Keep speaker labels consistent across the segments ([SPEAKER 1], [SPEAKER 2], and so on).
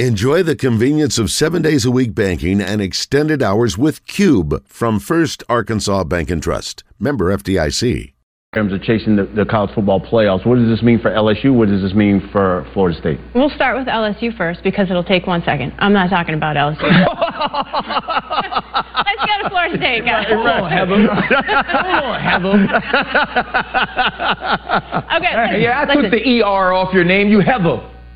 [SPEAKER 1] Enjoy the convenience of seven days a week banking and extended hours with Cube from First Arkansas Bank and Trust. Member FDIC.
[SPEAKER 2] In terms of chasing the, the, college football playoffs, what does this mean for LSU? What does this mean for Florida State?
[SPEAKER 3] We'll start with LSU first because it'll take one second. I'm not talking about LSU. Let's go to Florida State, guys.
[SPEAKER 4] Right, have them. have them.
[SPEAKER 3] okay.
[SPEAKER 4] Yeah, I took the ER off your name. You have them.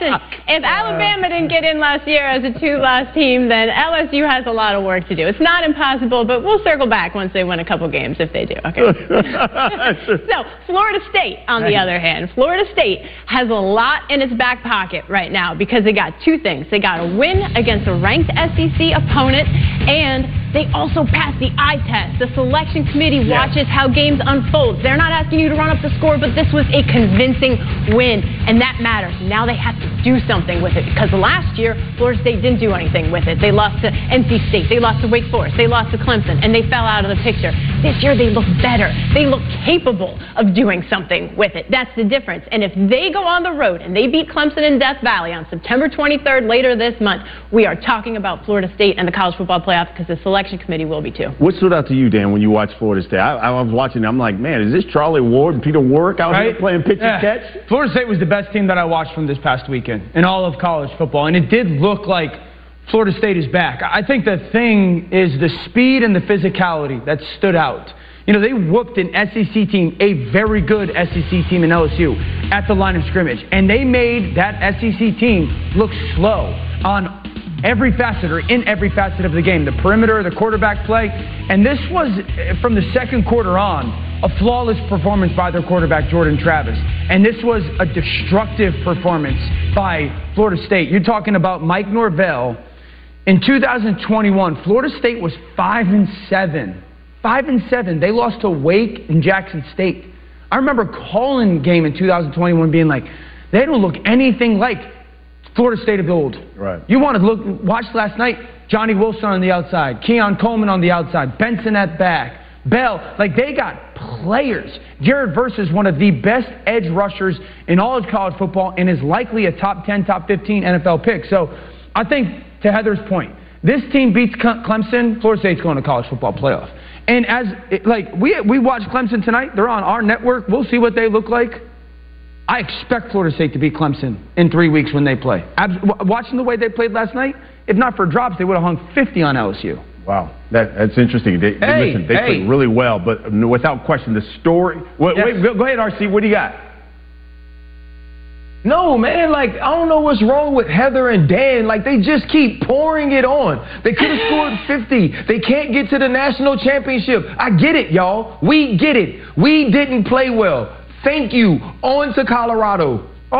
[SPEAKER 3] Listen, if Alabama didn't get in last year as a two-loss team, then LSU has a lot of work to do. It's not impossible, but we'll circle back once they win a couple games if they do. Okay. so Florida State, on the other hand, Florida State has a lot in its back pocket right now because they got two things. They got a win against a ranked SEC opponent, and they also passed the eye test. The selection committee watches yeah. how games unfold. They're not asking you to run up the score, but this was a convincing win, and that matters. Now they have to do something with it because last year Florida State didn't do anything with it. They lost to NC State, they lost to Wake Forest, they lost to Clemson, and they fell out of the picture. This year they look better. They look capable of doing something with it. That's the difference. And if they go on the road and they beat Clemson in Death Valley on September 23rd later this month, we are talking about Florida State and the college football playoff because the selection committee will be too.
[SPEAKER 2] What stood out to you, Dan, when you watched Florida State? I, I was watching. I'm like, man, is this Charlie Ward and Peter Warrick out right? here playing pitch yeah. and catch?
[SPEAKER 5] Florida State was the best team that I watched from this past weekend in all of college football, and it did look like Florida State is back. I think the thing is the speed and the physicality that stood out. You know, they whooped an SEC team, a very good SEC team in LSU, at the line of scrimmage. And they made that SEC team look slow on every facet or in every facet of the game the perimeter, the quarterback play. And this was, eh, from the second quarter on, a flawless performance by their quarterback, Jordan Travis. And this was a destructive performance by Florida State. You're talking about Mike Norvell. In 2021, Florida State was 5 and 7. 5 and 7. They lost to Wake and Jackson State. I remember calling game in 2021 being like, they don't look anything like Florida State of old.
[SPEAKER 2] Right.
[SPEAKER 5] You want to look watch last night, Johnny Wilson on the outside, Keon Coleman on the outside, Benson at back. Bell, like they got players. Jared Verse is one of the best edge rushers in all of college football and is likely a top 10, top 15 NFL pick. So I think, to Heather's point, this team beats Clemson, Florida State's going to college football playoff. And as, like, we, we watch Clemson tonight, they're on our network. We'll see what they look like. I expect Florida State to beat Clemson in three weeks when they play. watching the way they played last night, if not for drops, they would have hung 50 on LSU.
[SPEAKER 2] Wow, that, that's interesting. They,
[SPEAKER 5] hey,
[SPEAKER 2] listen, they
[SPEAKER 5] hey.
[SPEAKER 2] played really well, but without question, the story. Wait, yes. wait, go ahead, RC. What do you got?
[SPEAKER 4] No, man, like, I don't know what's wrong with Heather and Dan. Like, they just keep pouring it on. They could have scored 50. They can't get to the national championship. I get it, y'all. We get it. We didn't play well. Thank you. On to Colorado.
[SPEAKER 5] Oh,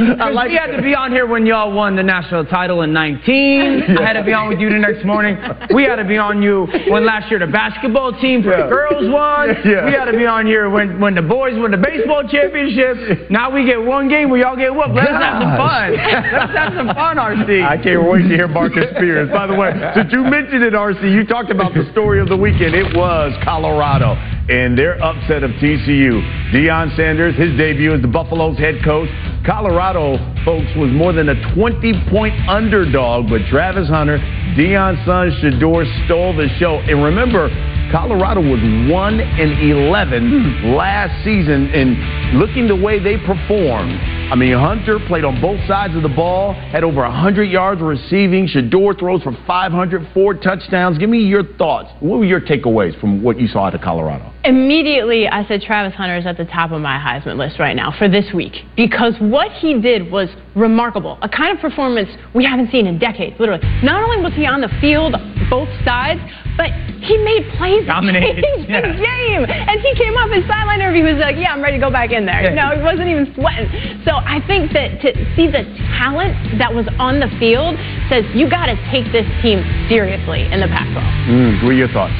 [SPEAKER 5] no, no, no. like we had to be on here when y'all won the national title in 19. I had to be on with you the next morning. We had to be on you when last year the basketball team for yeah. the girls won. Yeah. We had to be on here when, when the boys won the baseball championship. Now we get one game where y'all get whooped. Let's Gosh. have some fun. Let's have some fun, RC.
[SPEAKER 2] I can't wait to hear Marcus Spears. By the way, since you mentioned it, RC, you talked about the story of the weekend. It was Colorado and their upset of TCU. Deion Sanders, his debut as the Buffaloes head coach. Colorado, folks, was more than a 20-point underdog, but Travis Hunter, Deion's son Shedeur, stole the show. And remember, Colorado was 1 and 11 last season, and looking the way they performed, I mean, Hunter played on both sides of the ball, had over 100 yards receiving. Shedeur throws for 500, four touchdowns. Give me your thoughts. What were your takeaways from what you saw out of Colorado?
[SPEAKER 3] Immediately, I said Travis Hunter is at the top of my Heisman list right now for this week because what he did was remarkable. A kind of performance we haven't seen in decades, literally. Not only was he on the field, both sides, but he made plays
[SPEAKER 5] Dominated.
[SPEAKER 3] changed yeah. the game. And he came off his sideline interview. He was like, "Yeah, I'm ready to go back in there." Yeah. No, he wasn't even sweating. So I think that to see the talent that was on the field says you got to take this team seriously in the Pac-12.
[SPEAKER 2] Mm, what are your thoughts?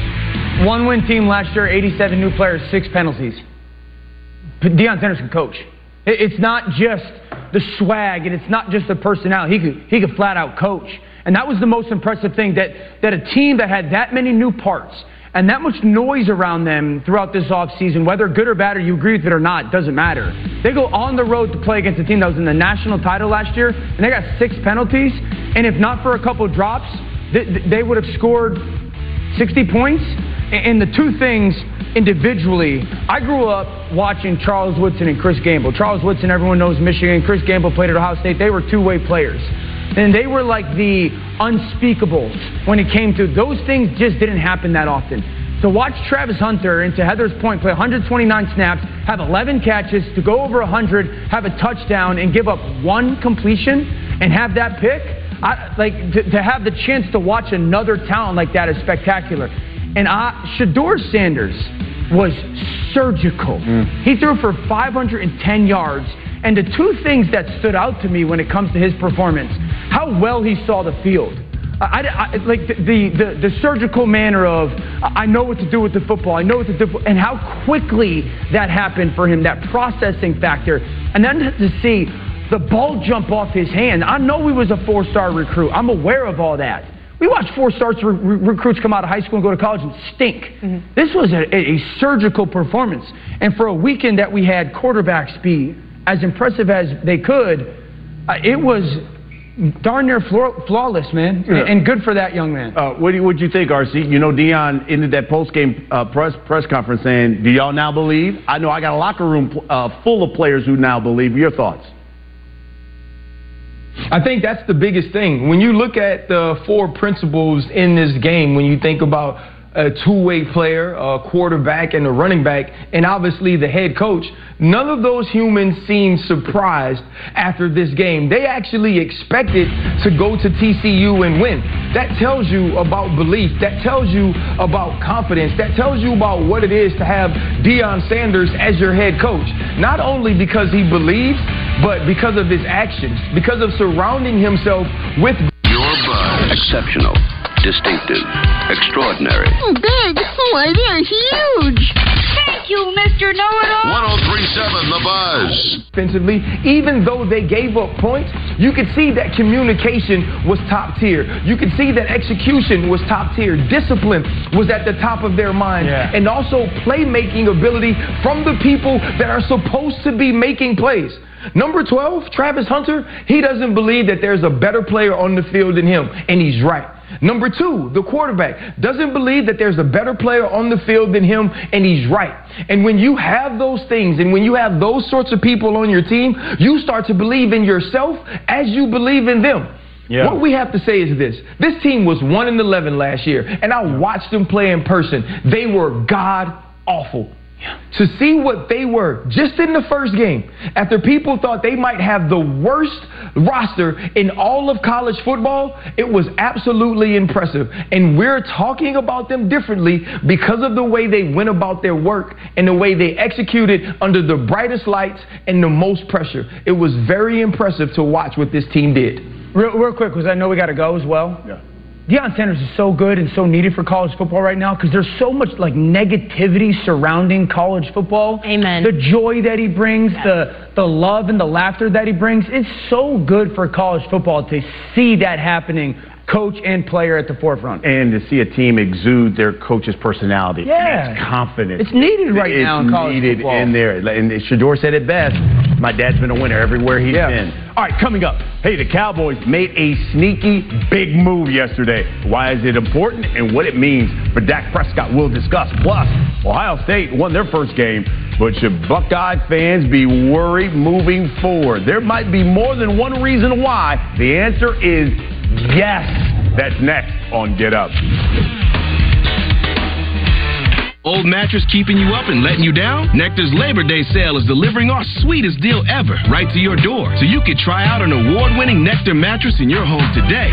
[SPEAKER 5] One win team last year, 87 new players, six penalties. Deion Sanders can coach. It's not just the swag and it's not just the personality. He could, he could flat out coach. And that was the most impressive thing that, that a team that had that many new parts and that much noise around them throughout this offseason, whether good or bad, or you agree with it or not, doesn't matter. They go on the road to play against a team that was in the national title last year, and they got six penalties. And if not for a couple drops, they, they would have scored 60 points. And the two things individually, I grew up watching Charles Woodson and Chris Gamble. Charles Woodson, everyone knows Michigan. Chris Gamble played at Ohio State. They were two way players. And they were like the unspeakables when it came to those things just didn't happen that often. To watch Travis Hunter and to Heather's point play 129 snaps, have 11 catches, to go over 100, have a touchdown, and give up one completion and have that pick, I, like to, to have the chance to watch another talent like that is spectacular. And I, Shedeur Sanders was surgical. Mm. He threw for 510 yards. And the two things that stood out to me when it comes to his performance, how well he saw the field. I, I, like the, the, the, surgical manner of I know what to do with the football, I know what to do, and how quickly that happened for him, that processing factor. And then to see the ball jump off his hand. I know he was a four star recruit, I'm aware of all that. We watch four star re- recruits come out of high school and go to college and stink. Mm-hmm. This was a, a, surgical performance. And for a weekend that we had quarterbacks be as impressive as they could, uh, it was darn near flawless, man. Yeah. And, and, good for that young man.
[SPEAKER 2] Uh, what do you, you think, RC? You know, Deion ended that post game uh, press press conference saying, "Do y'all now believe?" I know I got a locker room uh, full of players who now believe. Your thoughts?
[SPEAKER 4] I think that's the biggest thing. When you look at the four principles in this game, when you think about a two-way player, a quarterback, and a running back, and obviously the head coach. None of those humans seemed surprised after this game. They actually expected to go to TCU and win. That tells you about belief. That tells you about confidence. That tells you about what it is to have Deion Sanders as your head coach. Not only because he believes, but because of his actions, because of surrounding himself with
[SPEAKER 1] your buzz. Exceptional distinctive, extraordinary.
[SPEAKER 6] Oh, big. Why, they're huge.
[SPEAKER 7] Thank you, Mr. Know-It-All.
[SPEAKER 1] 1037 The Buzz.
[SPEAKER 4] Offensively, even though they gave up points, you could see that communication was top tier. You could see that execution was top tier. Discipline was at the top of their mind. Yeah. And also playmaking ability from the people that are supposed to be making plays. Number 12, Travis Hunter, he doesn't believe that there's a better player on the field than him, and he's right. Number two, the quarterback doesn't believe that there's a better player on the field than him, and he's right. And when you have those things, and when you have those sorts of people on your team, you start to believe in yourself as you believe in them. Yeah. What we have to say is this. This team was 1 and 11 last year, and I watched them play in person. They were god awful. To see what they were just in the first game, after people thought they might have the worst roster in all of college football, it was absolutely impressive. And we're talking about them differently because of the way they went about their work and the way they executed under the brightest lights and the most pressure. It was very impressive to watch what this team did.
[SPEAKER 5] Real, real quick, because I know we got to go as well. Yeah. Deion Sanders is so good and so needed for college football right now because there's so much like negativity surrounding college football.
[SPEAKER 8] Amen.
[SPEAKER 5] The joy that he brings, yeah. the the love and the laughter that he brings, it's so good for college football to see that happening coach and player at the forefront.
[SPEAKER 2] And to see a team exude their coach's personality.
[SPEAKER 5] Yeah.
[SPEAKER 2] It's confidence.
[SPEAKER 5] It's needed right
[SPEAKER 2] it's
[SPEAKER 5] now in college
[SPEAKER 2] needed
[SPEAKER 5] football.
[SPEAKER 2] in there. And Shedeur said it best. My dad's been a winner everywhere he's yeah. been. All right, coming up. Hey, the Cowboys made a sneaky big move yesterday. Why is it important and what it means for Dak Prescott? We'll discuss. Plus, Ohio State won their first game, but should Buckeye fans be worried moving forward? There might be more than one reason why. The answer is Yes. That's next on Get Up.
[SPEAKER 9] Old mattress keeping you up and letting you down? Nectar's Labor Day sale is delivering our sweetest deal ever right to your door so you can try out an award winning Nectar mattress in your home today.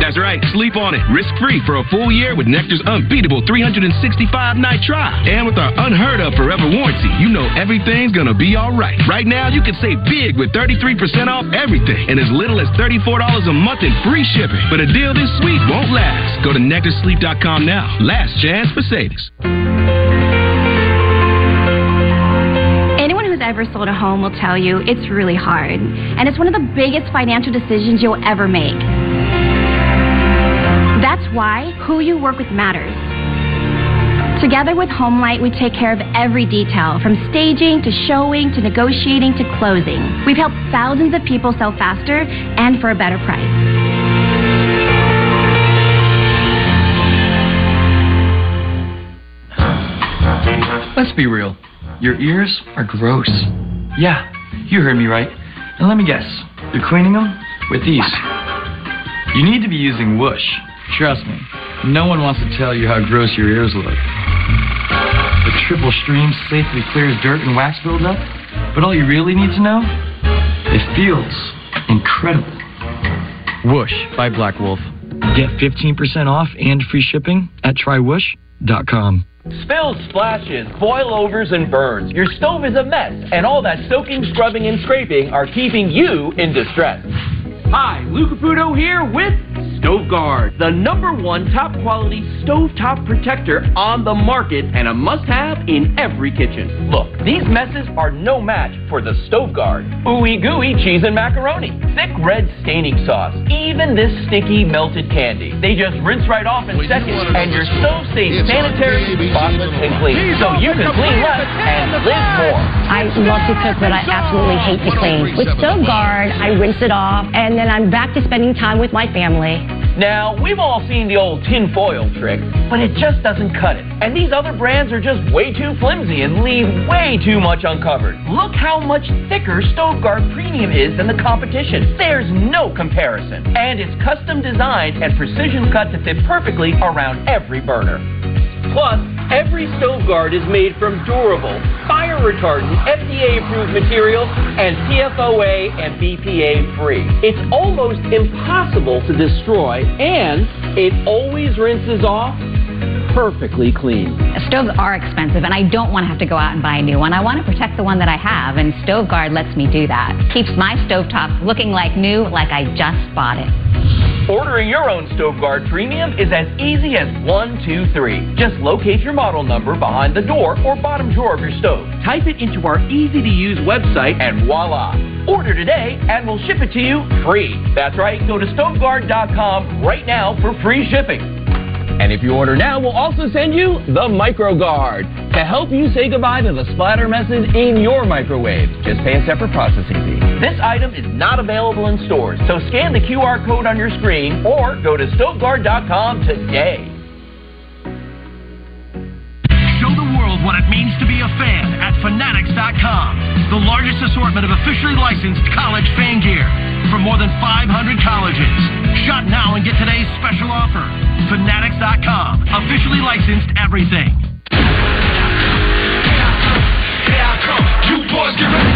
[SPEAKER 9] That's right, sleep on it risk free for a full year with Nectar's unbeatable 365 night trial. And with our unheard of forever warranty, you know everything's gonna be alright. Right now, you can save big with 33% off everything and as little as $34 a month in free shipping. But a deal this sweet won't last. Go to nectarsleep.com now. Last chance for savings.
[SPEAKER 10] Anyone who's ever sold a home will tell you it's really hard, and it's one of the biggest financial decisions you'll ever make. Why who you work with matters. Together with Homelight, we take care of every detail, from staging to showing to negotiating to closing. We've helped thousands of people sell faster and for a better price.
[SPEAKER 11] Let's be real. Your ears are gross. Yeah, you heard me right. And let me guess, you're cleaning them with these. You need to be using Whoosh. Trust me, no one wants to tell you how gross your ears look. The triple stream safely clears dirt and wax buildup, but all you really need to know, it feels incredible. Whoosh by Black Wolf. Get 15% off and free shipping at trywhoosh.com.
[SPEAKER 12] Spills, splashes, boil overs, and burns. Your stove is a mess, and all that soaking, scrubbing, and scraping are keeping you in distress. Hi, Lou Caputo here with Stove Guard, the number one top quality stovetop protector on the market and a must have in every kitchen. Look, these messes are no match for the Stove Guard. Ooey gooey cheese and macaroni, thick red staining sauce, even this sticky melted candy. They just rinse right off in seconds, and your stove stays sanitary, spotless, and clean. So you can clean less and live more.
[SPEAKER 13] I love to cook, but I absolutely hate to clean. With Stove Guard, I rinse it off, and then I'm back to spending time with my family.
[SPEAKER 12] Now, we've all seen the old tinfoil trick, but it just doesn't cut it. And these other brands are just way too flimsy and leave way too much uncovered. Look how much thicker StoveGuard Premium is than the competition. There's no comparison. And it's custom designed and precision cut to fit perfectly around every burner. Plus, every stove guard is made from durable, fire retardant, FDA approved materials and PFOA and BPA free. It's almost impossible to destroy and it always rinses off perfectly clean.
[SPEAKER 14] Stoves are expensive, and I don't want to have to go out and buy a new one. I want to protect the one that I have, and Stove Guard lets me do that. Keeps my stovetop looking like new, like I just bought it.
[SPEAKER 12] Ordering your own StoveGuard Premium is as easy as one, two, three. Just locate your model number behind the door or bottom drawer of your stove. Type it into our easy to use website and voila. Order today and we'll ship it to you free. That's right, go to stoveguard.com right now for free shipping. And if you order now, we'll also send you the MicroGuard to help you say goodbye to the splatter messes in your microwave. Just pay a separate processing fee. This item is not available in stores, so scan the QR code on your screen or go to stoveguard.com today.
[SPEAKER 15] Show the world what it means to be a fan at Fanatics.com, the largest assortment of officially licensed college fan gear from more than 500 colleges. Shop now and get today's special offer. Fanatics.com, officially licensed everything.
[SPEAKER 16] You boys get ready.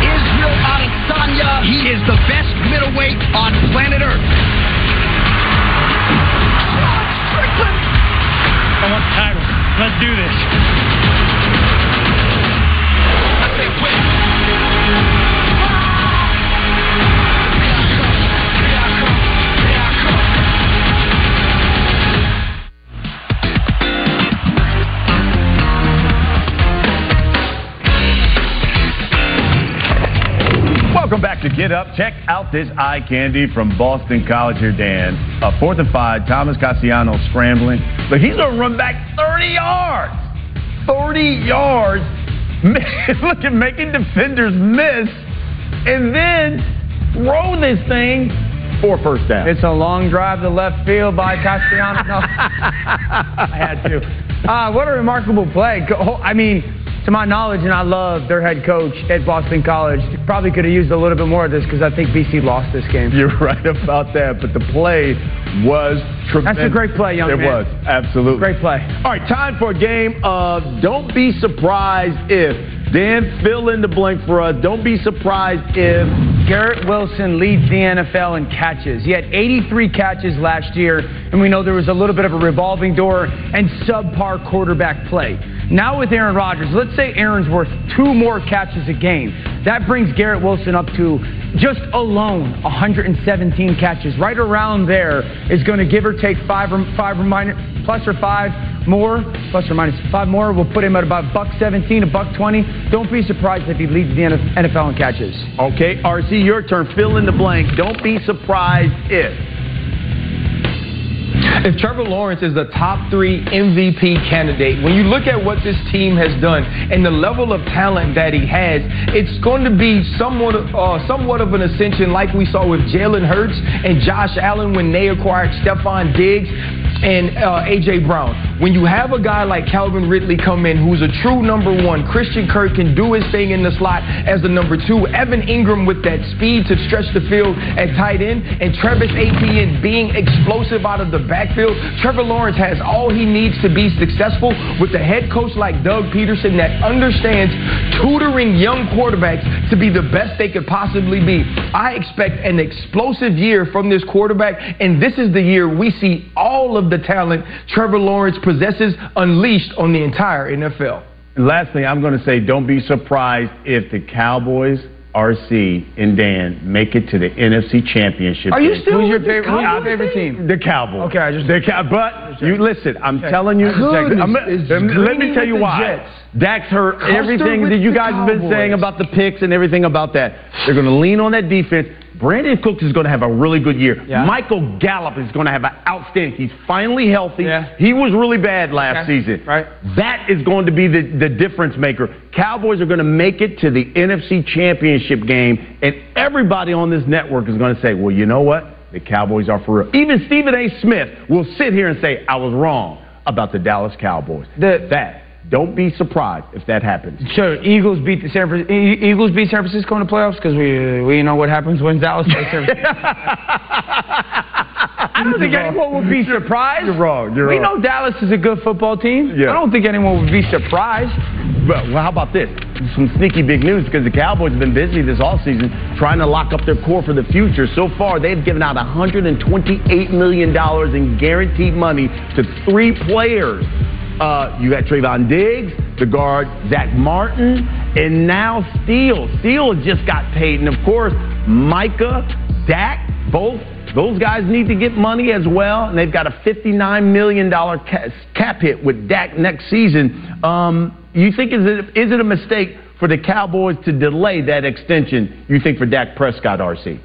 [SPEAKER 16] Israel Adesanya, he is the best middleweight on planet Earth.
[SPEAKER 17] I want the title. Let's do this.
[SPEAKER 16] I say wait.
[SPEAKER 2] Welcome back to Get Up. Check out this eye candy from Boston College here, Dan. Uh, fourth and five, Thomas Castellanos scrambling. But he's going to run back 30 yards. 30 yards. Look at making defenders miss and then throw this thing for first down.
[SPEAKER 5] It's a long drive to left field by Castellanos. No, I had to. Uh, what a remarkable play. I mean, to my knowledge, and I love their head coach at Boston College, probably could have used a little bit more of this because I think BC lost this game.
[SPEAKER 2] You're right about that, but the play was tremendous.
[SPEAKER 5] That's a great play, young
[SPEAKER 2] it
[SPEAKER 5] man.
[SPEAKER 2] It was, absolutely.
[SPEAKER 5] Great play.
[SPEAKER 2] All right, time for a game of Don't Be Surprised If. Dan, fill in the blank for us. Don't be surprised if.
[SPEAKER 5] Garrett Wilson leads the NFL in catches. He had 83 catches last year, and we know there was a little bit of a revolving door and subpar quarterback play. Now with Aaron Rodgers, let's say Aaron's worth two more catches a game. That brings Garrett Wilson up to just alone 117 catches. Right around there is going to give or take five or five or minus, plus or five more, plus or minus five more. We'll put him at about buck 17, a buck 20. Don't be surprised if he leads the NFL in catches.
[SPEAKER 2] Okay, RC, your turn. Fill in the blank. Don't be surprised if.
[SPEAKER 4] If Trevor Lawrence is a top three MVP candidate, when you look at what this team has done and the level of talent that he has, it's going to be somewhat, uh, somewhat of an ascension like we saw with Jalen Hurts and Josh Allen when they acquired Stefon Diggs and uh, A.J. Brown. When you have a guy like Calvin Ridley come in who's a true number one, Christian Kirk can do his thing in the slot as the number two, Evan Engram with that speed to stretch the field at tight end, and Travis Etienne being explosive out of the backfield. Trevor Lawrence has all he needs to be successful with a head coach like Doug Pederson that understands tutoring young quarterbacks to be the best they could possibly be. I expect an explosive year from this quarterback, and this is the year we see all of the talent Trevor Lawrence possesses unleashed on the entire NFL.
[SPEAKER 2] And lastly, I'm going to say don't be surprised if the Cowboys RC and Dan make it to the NFC Championship.
[SPEAKER 5] Are you
[SPEAKER 2] game.
[SPEAKER 5] still Who's your favorite- who's Cowboys favorite team?
[SPEAKER 2] The Cowboys.
[SPEAKER 5] Okay, I just-
[SPEAKER 2] the Cow- but you listen. I'm telling you.
[SPEAKER 5] Goodness,
[SPEAKER 2] I'm- let me tell you why.
[SPEAKER 5] Jets.
[SPEAKER 2] Dak's heard
[SPEAKER 5] Custer
[SPEAKER 2] everything that you
[SPEAKER 5] the
[SPEAKER 2] guys have been saying about the picks and everything about that. They're going to lean on that defense. Brandin Cooks is going to have a really good year. Michael Gallup is going to have an outstanding. He's finally healthy. He was really bad last
[SPEAKER 5] Okay.
[SPEAKER 2] season. Right. That is going to be the, the difference maker. Cowboys are going to make it to the NFC Championship game, and everybody on this network is going to say, well, you know what? The Cowboys are for real. Even Stephen A. Smith will sit here and say, I was wrong about the Dallas Cowboys. that. Don't be surprised if that happens.
[SPEAKER 5] Sure, Eagles beat the San Francisco. Eagles beat San Francisco in the playoffs because we we know what happens when Dallas plays San Francisco. I don't think anyone would be surprised.
[SPEAKER 2] You're wrong. You're
[SPEAKER 5] we
[SPEAKER 2] wrong.
[SPEAKER 5] know Dallas is a good football team.
[SPEAKER 2] Yeah.
[SPEAKER 5] I don't think anyone would be surprised.
[SPEAKER 2] Well, well, how about this? Some sneaky big news because the Cowboys have been busy this offseason trying to lock up their core for the future. So far, they've given out $128 million in guaranteed money to three players. Uh, you got Trevon Diggs, the guard Zach Martin, and now Steele. Steele just got paid. And of course, Micah, Dak, both those guys need to get money as well, and they've got a $59 million cap hit with Dak next season. Um, you think is it is it a mistake for the Cowboys to delay that extension? You think for Dak Prescott, RC?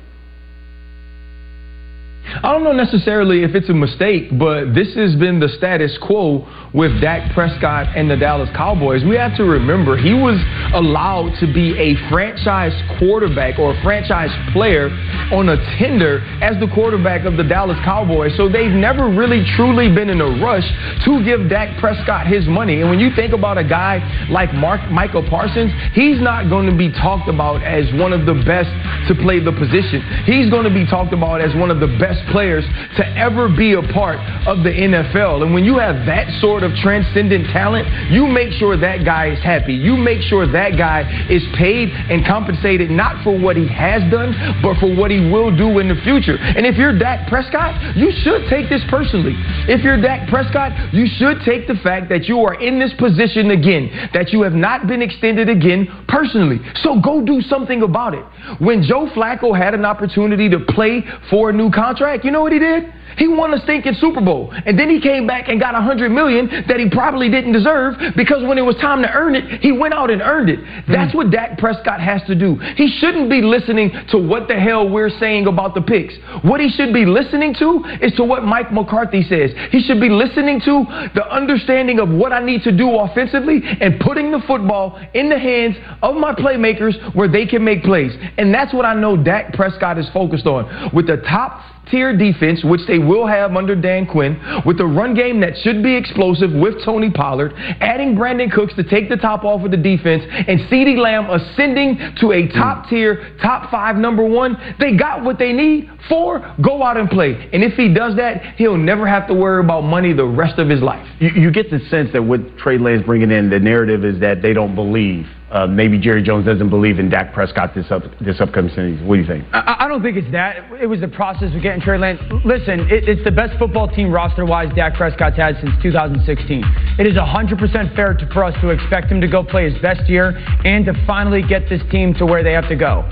[SPEAKER 4] I don't know necessarily if it's a mistake, but this has been the status quo with Dak Prescott and the Dallas Cowboys. We have to remember he was allowed to be a franchise quarterback or franchise player on a tender as the quarterback of the Dallas Cowboys. So they've never really truly been in a rush to give Dak Prescott his money. And when you think about a guy like Mark Michael Parsons, he's not going to be talked about as one of the best to play the position. He's going to be talked about as one of the best players to ever be a part of the NFL. And when you have that sort of transcendent talent, you make sure that guy is happy. You make sure that guy is paid and compensated not for what he has done, but for what he will do in the future. And if you're Dak Prescott, you should take this personally. If you're Dak Prescott, you should take the fact that you are in this position again, that you have not been extended again personally. So go do something about it. When Joe Flacco had an opportunity to play for a new contract, you know what he did? He won a stinking Super Bowl. And then he came back and got a hundred million that he probably didn't deserve because when it was time to earn it, he went out and earned it. That's hmm. what Dak Prescott has to do. He shouldn't be listening to what the hell we're saying about the picks. What he should be listening to is to what Mike McCarthy says. He should be listening to the understanding of what I need to do offensively and putting the football in the hands of my playmakers where they can make plays. And that's what I know Dak Prescott is focused on. With the top tier defense, which they will have under Dan Quinn, with a run game that should be explosive with Tony Pollard, adding Brandin Cooks to take the top off of the defense, and CeeDee Lamb ascending to a top mm. tier, top five number one, they got what they need for go out and play. And if he does that, he'll never have to worry about money the rest of his life.
[SPEAKER 2] You, you get the sense that with Trey Lance bringing in, the narrative is that they don't believe. Uh, maybe Jerry Jones doesn't believe in Dak Prescott this up, this upcoming season. What do you think?
[SPEAKER 5] I, I don't think it's that. It was the process of getting Trey Lance. Listen, it, it's the best football team roster-wise Dak Prescott's had since 2016. It is 100% fair to, for us to expect him to go play his best year and to finally get this team to where they have to go.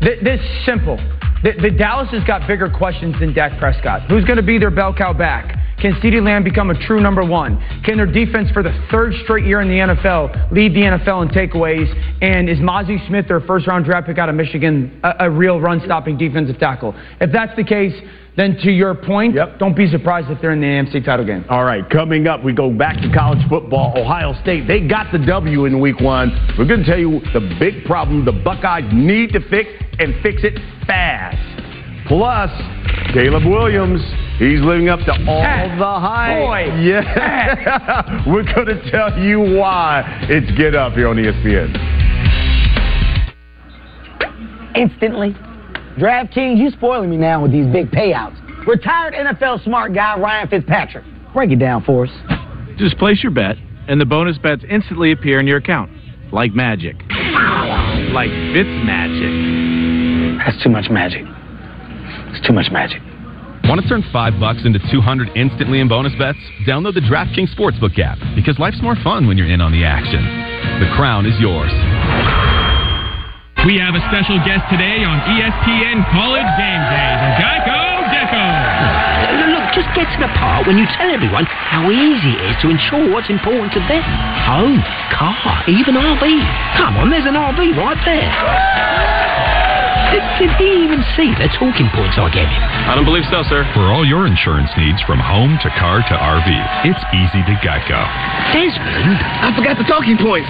[SPEAKER 5] Th- this simple. The, the Dallas has got bigger questions than Dak Prescott. Who's going to be their bell cow back? Can CeeDee Lamb become a true number one? Can their defense for the third straight year in the NFL lead the NFL in takeaways? And is Mazi Smith, their first round draft pick out of Michigan, a, a real run stopping defensive tackle? If that's the case, then to your point, yep. don't be surprised if they're in the AMC title game.
[SPEAKER 2] All right, coming up, we go back to college football. Ohio State, they got the W in week one. We're going to tell you the big problem the Buckeyes need to fix and fix it fast. Plus, Caleb Williams, he's living up to all the hype.
[SPEAKER 5] Boy.
[SPEAKER 2] Yeah. We're going to tell you why. It's Get Up here on ESPN.
[SPEAKER 18] Instantly. DraftKings, you spoiling me now with these big payouts. Retired NFL smart guy Ryan Fitzpatrick. Break it down for us.
[SPEAKER 19] Just place your bet, and the bonus bets instantly appear in your account. Like magic. Like Fitz magic.
[SPEAKER 18] That's too much magic. It's too much magic.
[SPEAKER 20] Want to turn five bucks into 200 instantly in bonus bets? Download the DraftKings Sportsbook app because life's more fun when you're in on the action. The crown is yours.
[SPEAKER 21] We have a special guest today on ESPN College Game Day, the Geico Deco.
[SPEAKER 22] Look, just get to the part when you tell everyone how easy it is to insure what's important to them. Home, car, even RV. Come on, there's an RV right there. Did, did he even see the talking points I gave him?
[SPEAKER 20] I don't believe so, sir.
[SPEAKER 23] For all your insurance needs from home to car to RV, it's easy to Geico.
[SPEAKER 22] Desmond, I forgot the talking points.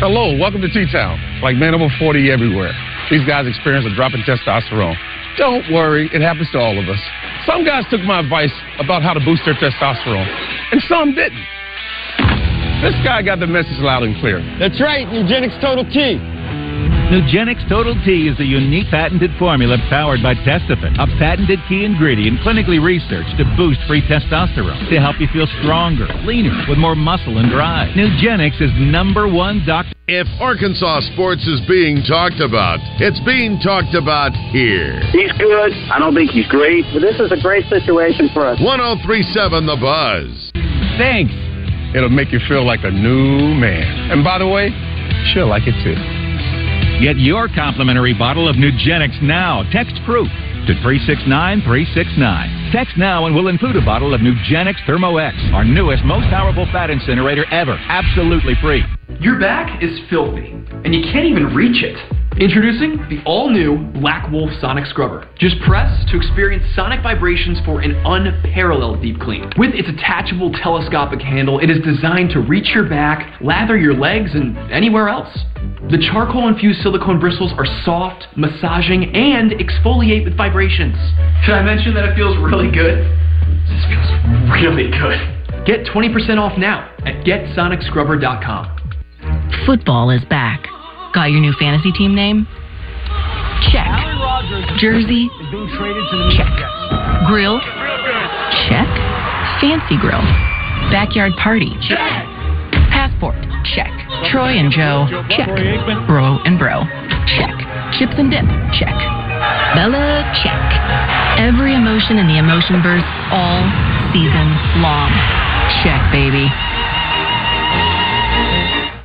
[SPEAKER 24] Hello, welcome to T-Town. Like man over 40 everywhere. These guys experience a drop in testosterone. Don't worry, it happens to all of us. Some guys took my advice about how to boost their testosterone, and some didn't. This guy got the message loud and clear.
[SPEAKER 25] That's right, Nugenix Total T.
[SPEAKER 26] Nugenix Total T is a unique patented formula powered by Testofen, a patented key ingredient clinically researched to boost free testosterone to help you feel stronger, leaner, with more muscle and drive. Nugenix is number one doctor.
[SPEAKER 1] If Arkansas sports is being talked about, it's being talked about here.
[SPEAKER 27] He's good. I don't think he's great, but this is a great situation for us.
[SPEAKER 1] 1037 The Buzz.
[SPEAKER 24] Thanks. It'll make you feel like a new man. And by the way, she'll like it too.
[SPEAKER 26] Get your complimentary bottle of Nugenix now. Text proof to 369 369. Text now and we'll include a bottle of Nugenix Thermo X, our newest, most powerful fat incinerator ever. Absolutely free.
[SPEAKER 28] Your back is filthy, and you can't even reach it. Introducing the all-new Black Wolf Sonic Scrubber. Just press to experience sonic vibrations for an unparalleled deep clean. With its attachable telescopic handle, it is designed to reach your back, lather your legs, and anywhere else. The charcoal-infused silicone bristles are soft, massaging, and exfoliate with vibrations. Should I mention that it feels really good? This feels really good. Get 20% off now at GetSonicScrubber.com.
[SPEAKER 29] Football is back. Got your new fantasy team name? Check. Jersey? Check. Grill? Check. Fancy grill. Backyard party? Check. Passport? Check. Troy and Joe? Check. Bro and bro? Check. Chips and dip? Check. Bella? Check. Every emotion in the emotion verse all season long. Check, baby.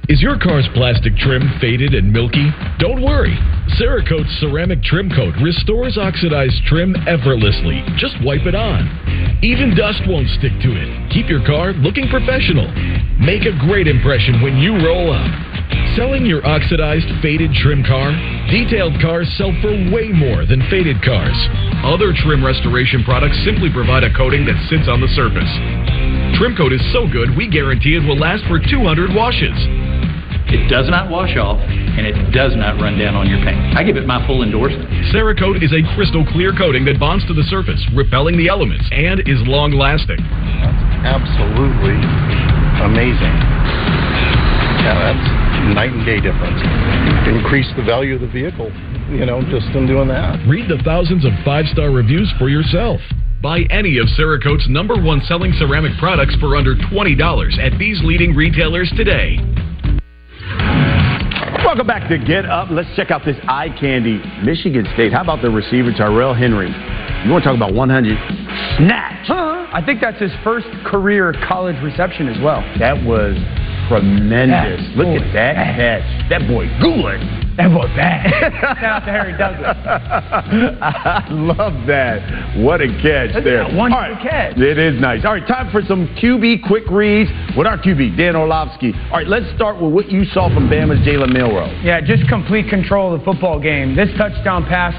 [SPEAKER 23] Is your car's plastic trim faded and milky? Don't worry. Cerakote's ceramic trim coat restores oxidized trim effortlessly. Just wipe it on. Even dust won't stick to it. Keep your car looking professional. Make a great impression when you roll up. Selling your oxidized, faded trim car? Detailed cars sell for way more than faded cars. Other trim restoration products simply provide a coating that sits on the surface. Trim coat is so good, we guarantee it will last for 200 washes.
[SPEAKER 30] It does not wash off, and it does not run down on your paint. I give it my full endorsement.
[SPEAKER 23] Cerakote is a crystal clear coating that bonds to the surface, repelling the elements, and is long lasting.
[SPEAKER 24] Absolutely amazing. Yeah, that's night and day difference. Increase the value of the vehicle, you know, just in doing that.
[SPEAKER 23] Read the thousands of five star reviews for yourself. Buy any of Cerakote's number one selling ceramic products for under $20 at these leading retailers today.
[SPEAKER 2] Welcome back to Get Up. Let's check out this eye candy. Michigan State. How about the receiver, Tyrell Henry? You want to talk about 100 snatch?
[SPEAKER 5] I think that's his first career college reception as well.
[SPEAKER 2] That was tremendous. Look at that catch. That boy good.
[SPEAKER 5] That boy bad. Shout out to Harry Douglas.
[SPEAKER 2] I love that. What a catch there.
[SPEAKER 5] one
[SPEAKER 2] All right.
[SPEAKER 5] catch.
[SPEAKER 2] It is nice. All right, time for some QB quick reads with our QB, Dan Orlovsky. All right, let's start with what you saw from Bama's Jalen Milroe.
[SPEAKER 5] Yeah, just complete control of the football game. This touchdown pass,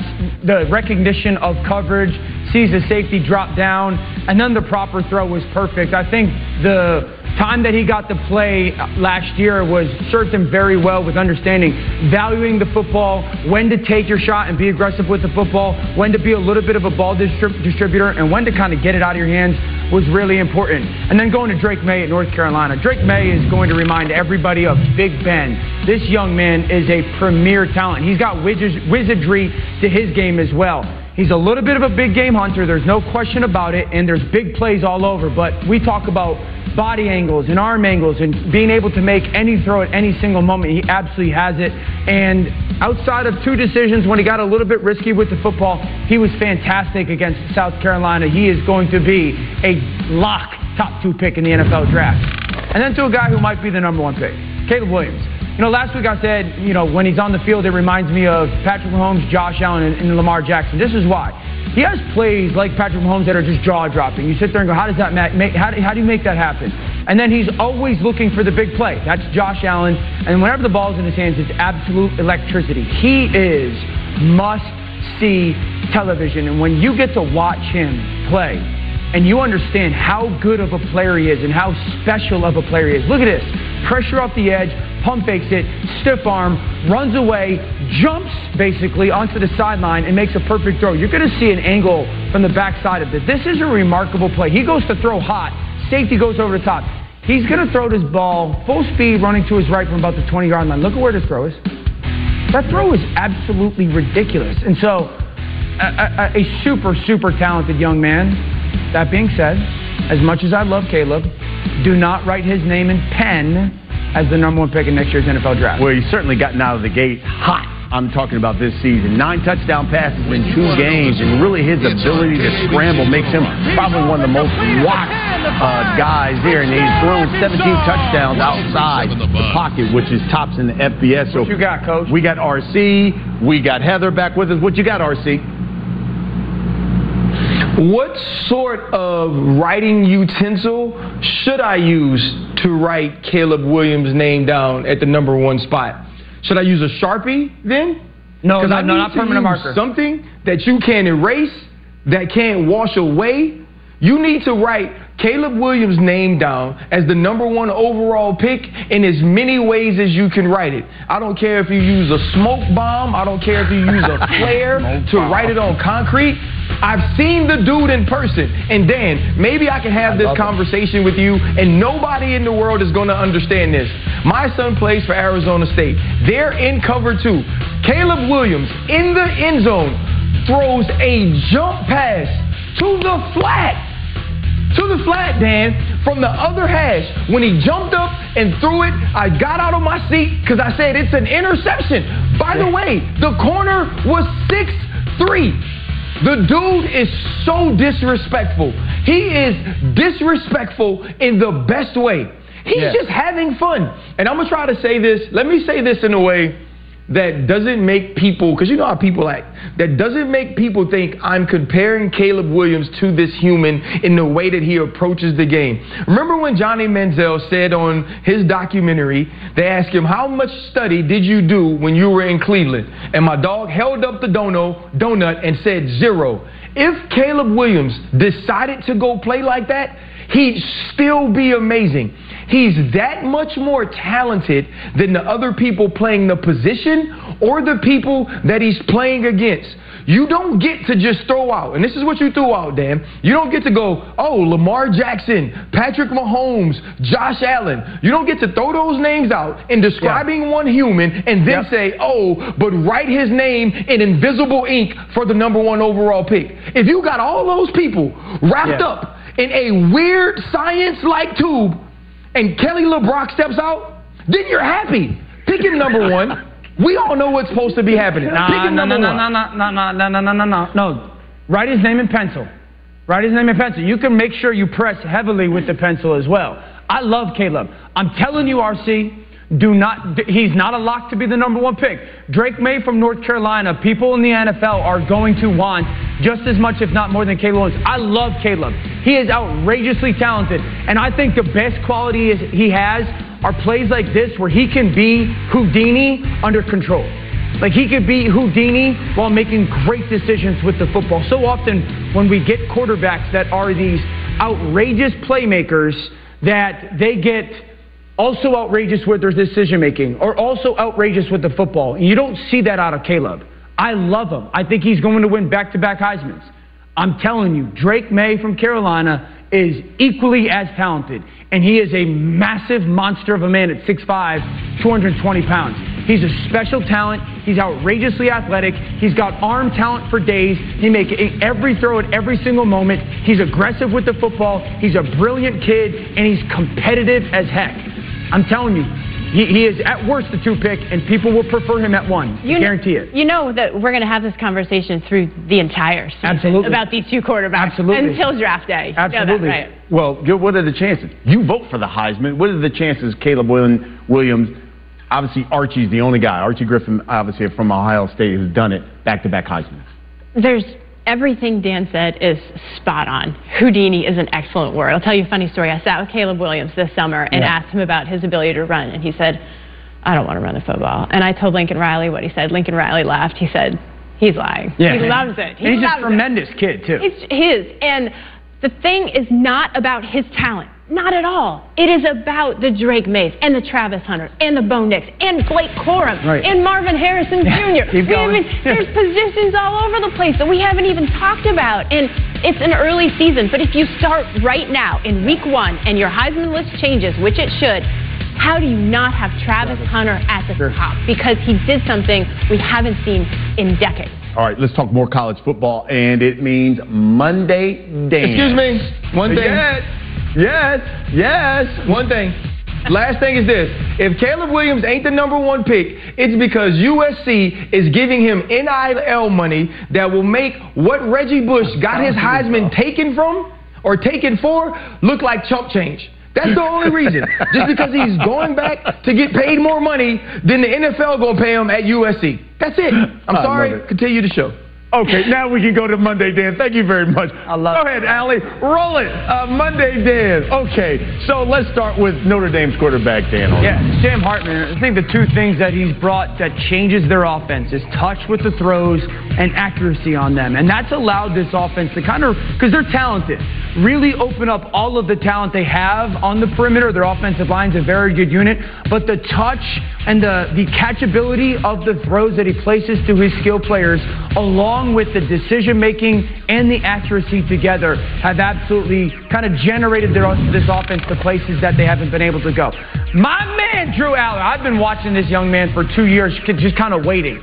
[SPEAKER 5] the recognition of coverage, sees the safety drop down, and then the proper throw was perfect. I think the time that he got to play last year was served him very well with understanding, valuing the football, when to take your shot and be aggressive with the football, when to be a little bit of a ball distrib- distributor, and when to kind of get it out of your hands was really important. And then going to Drake Maye at North Carolina. Drake Maye is going to remind everybody of Big Ben. This young man is a premier talent. He's got wizardry to his game as well. He's a little bit of a big game hunter. There's no question about it. And there's big plays all over. But we talk about body angles and arm angles and being able to make any throw at any single moment. He absolutely has it. And outside of two decisions when he got a little bit risky with the football, he was fantastic against South Carolina. He is going to be a lock top two pick in the NFL draft. And then to a guy who might be the number one pick, Caleb Williams. You know, last week I said, you know, when he's on the field, it reminds me of Patrick Mahomes, Josh Allen, and, and Lamar Jackson. This is why. He has plays like Patrick Mahomes that are just jaw dropping. You sit there and go, how does that ma- make? How do, how do you make that happen? And then he's always looking for the big play. That's Josh Allen. And whenever the ball's in his hands, it's absolute electricity. He is must see television. And when you get to watch him play, and you understand how good of a player he is and how special of a player he is. Look at this. Pressure off the edge, pump fakes it, stiff arm, runs away, jumps basically onto the sideline and makes a perfect throw. You're going to see an angle from the backside of this. This is a remarkable play. He goes to throw hot. Safety goes over the top. He's going to throw this ball full speed running to his right from about the 20 yard line. Look at where this throw is. That throw is absolutely ridiculous. And so, a, a, a super, super talented young man. That being said, as much as I love Caleb, do not write his name in pen as the number one pick in next year's NFL draft.
[SPEAKER 2] Well, he's certainly gotten out of the gate hot. I'm talking about this season. Nine touchdown passes in two games, and really his ability to scramble makes him probably one of the most watched uh, guys here. And he's thrown 17 touchdowns outside the pocket, which is tops in the FBS. So
[SPEAKER 5] What you got, Coach?
[SPEAKER 2] We got RC. We got Heather back with us. What you got, RC?
[SPEAKER 4] What sort of writing utensil should I use to write Caleb Williams' name down at the number one spot? Should I use a Sharpie then?
[SPEAKER 5] No, no,
[SPEAKER 4] I
[SPEAKER 5] no, not permanent marker.
[SPEAKER 4] Something that you can erase, that can't wash away. You need to write Caleb Williams' name down as the number one overall pick in as many ways as you can write it. I don't care if you use a smoke bomb. I don't care if you use a flare to write it on concrete. I've seen the dude in person. And Dan, maybe I can have this conversation with you, and nobody in the world is going to understand this. My son plays for Arizona State. They're in cover two. Caleb Williams in the end zone throws a jump pass to the flat to the flat, Dan, from the other hash. When he jumped up and threw it, I got out of my seat because I said it's an interception. By the way, the corner was 6 3. The dude is so disrespectful. He is disrespectful in the best way. He's
[SPEAKER 5] Yeah.
[SPEAKER 4] just having fun. And I'm going to try to say this. Let me say this in a way that doesn't make people, because you know how people act, that doesn't make people think I'm comparing Caleb Williams to this human in the way that he approaches the game. Remember when Johnny Manziel said on his documentary, they asked him, How much study did you do when you were in Cleveland? And my dog held up the dono, donut and said zero. If Caleb Williams decided to go play like that, he'd still be amazing. He's that much more talented than the other people playing the position or the people that he's playing against. You don't get to just throw out, and this is what you threw out, Dan. You don't get to go, oh, Lamar Jackson, Patrick Mahomes, Josh Allen. You don't get to throw those names out in describing one human and then
[SPEAKER 5] Yep.
[SPEAKER 4] say, oh, but write his name in invisible ink for the number one overall pick. If you got all those people wrapped
[SPEAKER 5] Yeah.
[SPEAKER 4] up in a weird science like tube and Kelly LeBrock steps out, then you're happy. Pick him number one. We all know what's supposed to be happening.
[SPEAKER 5] Nah, no,
[SPEAKER 4] number
[SPEAKER 5] no,
[SPEAKER 4] one.
[SPEAKER 5] no, no, no, no, no, no, no, no, no. Write his name in pencil. Write his name in pencil. You can make sure you press heavily with the pencil as well. I love Caleb. I'm telling you, RC, do not. He's not a lock to be the number one pick. Drake Maye from North Carolina. People in the NFL are going to want just as much, if not more, than Caleb Williams. I love Caleb. He is outrageously talented, and I think the best quality he has are plays like this where he can be Houdini under control. Like he could be Houdini while making great decisions with the football. So often when we get quarterbacks that are these outrageous playmakers that they get also outrageous with their decision making or also outrageous with the football. You don't see that out of Caleb. I love him. I think he's going to win back to back Heisman's. I'm telling you, Drake Maye from Carolina is equally as talented. And he is a massive monster of a man at 6'5, 220 pounds. He's a special talent. He's outrageously athletic. He's got arm talent for days. He makes every throw at every single moment. He's aggressive with the football. He's a brilliant kid, and he's competitive as heck. I'm telling you, he, he, is at worst the two pick, and people will prefer him at one.
[SPEAKER 3] You
[SPEAKER 5] guarantee
[SPEAKER 3] know,
[SPEAKER 5] it.
[SPEAKER 3] You know that we're going to have this conversation through the entire season
[SPEAKER 5] Absolutely.
[SPEAKER 3] about these two quarterbacks
[SPEAKER 2] Absolutely.
[SPEAKER 3] until draft day. You know that,
[SPEAKER 2] Absolutely.
[SPEAKER 3] right?
[SPEAKER 2] Well, what are the chances? You vote for the Heisman. What are the chances Caleb Williams? Obviously, Archie's the only guy. Archie Griffin, obviously from Ohio State, who's done it back-to-back Heisman.
[SPEAKER 3] There's everything Dan said is spot on. Houdini is an excellent word. I'll tell you a funny story. I sat with Caleb Williams this summer and
[SPEAKER 31] Yeah.
[SPEAKER 3] asked him about his ability to run, and he said, I don't want to run the football. And I told Lincoln Riley what he said. Lincoln Riley laughed. He said, He's lying. He loves it. He
[SPEAKER 5] and he's a tremendous kid, too.
[SPEAKER 3] It's his. And the thing is not about his talent. Not at all. It is about the Drake Mayes and the Travis Hunter and the Bo Nix and Blake Corum
[SPEAKER 31] Right.
[SPEAKER 3] and Marvin Harrison Jr.
[SPEAKER 31] keep going.
[SPEAKER 3] haven't- there's positions all over the place that we haven't even talked about. And it's an early season. But if you start right now in week one and your Heisman list changes, which it should, how do you not have Travis Hunter at the top? Because he did something we haven't seen in decades.
[SPEAKER 2] All right, let's talk more college football, and it means Monday dance.
[SPEAKER 4] Excuse me. One thing.
[SPEAKER 2] Yes.
[SPEAKER 4] Yes. Yes. One thing. Last thing is this. If Caleb Williams ain't the number one pick, it's because USC is giving him NIL money that will make what Reggie Bush got his Heisman taken from or taken for look like chump change. That's the only reason. Just because he's going back to get paid more money than the NFL going to pay him at USC. That's it. I'm sorry.
[SPEAKER 2] it.
[SPEAKER 4] Continue the show.
[SPEAKER 2] Okay, now we can go to Monday Dan. Thank you very much. I love Go ahead, Allie. Roll it. Uh, Monday Dan. Okay, so let's start with Notre Dame's quarterback, Dan.
[SPEAKER 5] Yeah, Sam Hartman. I think the two things that he's brought that changes their offense is touch with the throws and accuracy on them, and that's allowed this offense to kind of because they're talented, really open up all of the talent they have on the perimeter. Their offensive line's a very good unit, but the touch and the the catchability of the throws that he places to his skill players, along with the decision making and the accuracy together, have absolutely kind of generated their this offense to places that they haven't been able to go. My man, Drew Allar, I've been watching this young man for two years, just kind of waiting.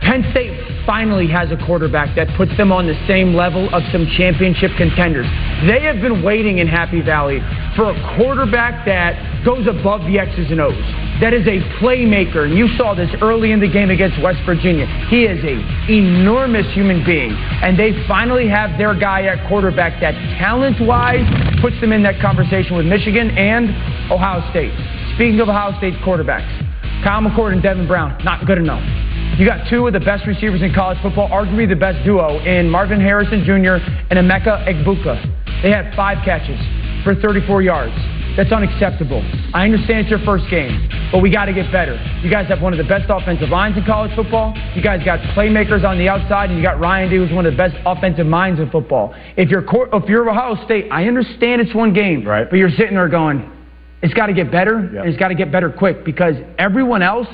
[SPEAKER 5] Penn State finally has a quarterback that puts them on the same level of some championship contenders. They have been waiting in Happy Valley for a quarterback that goes above the X's and O's. That is a playmaker, and you saw this early in the game against West Virginia. He is a enormous human being, and they finally have their guy at quarterback that talent-wise puts them in that conversation with Michigan and Ohio State. Speaking of Ohio State quarterbacks, Kyle McCord and Devin Brown, not good enough. You got two of the best receivers in college football, arguably the best duo in Marvin Harrison Jr. and Emeka Egbuka. They had five catches for 34 yards. That's unacceptable. I understand it's your first game, but we got to get better. You guys have one of the best offensive lines in college football. You guys got playmakers on the outside, and you got Ryan Day, who's one of the best offensive minds in football. If you're if you're Ohio State, I understand it's one game, right? But you're sitting there going, it's got to get better, and it's got to get better quick because everyone else,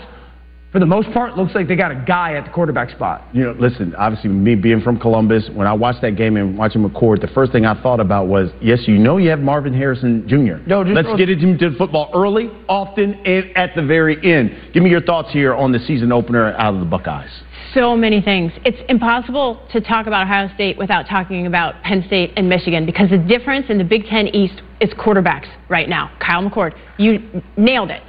[SPEAKER 5] for the most part, looks like they got a guy at the quarterback spot.
[SPEAKER 2] You know, listen, obviously, me being from Columbus, when I watched that game and watching McCord, the first thing I thought about was, yes, you know you have Marvin Harrison Jr.
[SPEAKER 4] Yo, just
[SPEAKER 2] Let's
[SPEAKER 4] throw-
[SPEAKER 2] get into the football early, often, and at the very end. Give me your thoughts here on the season opener out of the Buckeyes.
[SPEAKER 3] so many things. It's impossible to talk about Ohio State without talking about Penn State and Michigan because the difference in the Big Ten East is quarterbacks right now. Kyle McCord, you nailed it.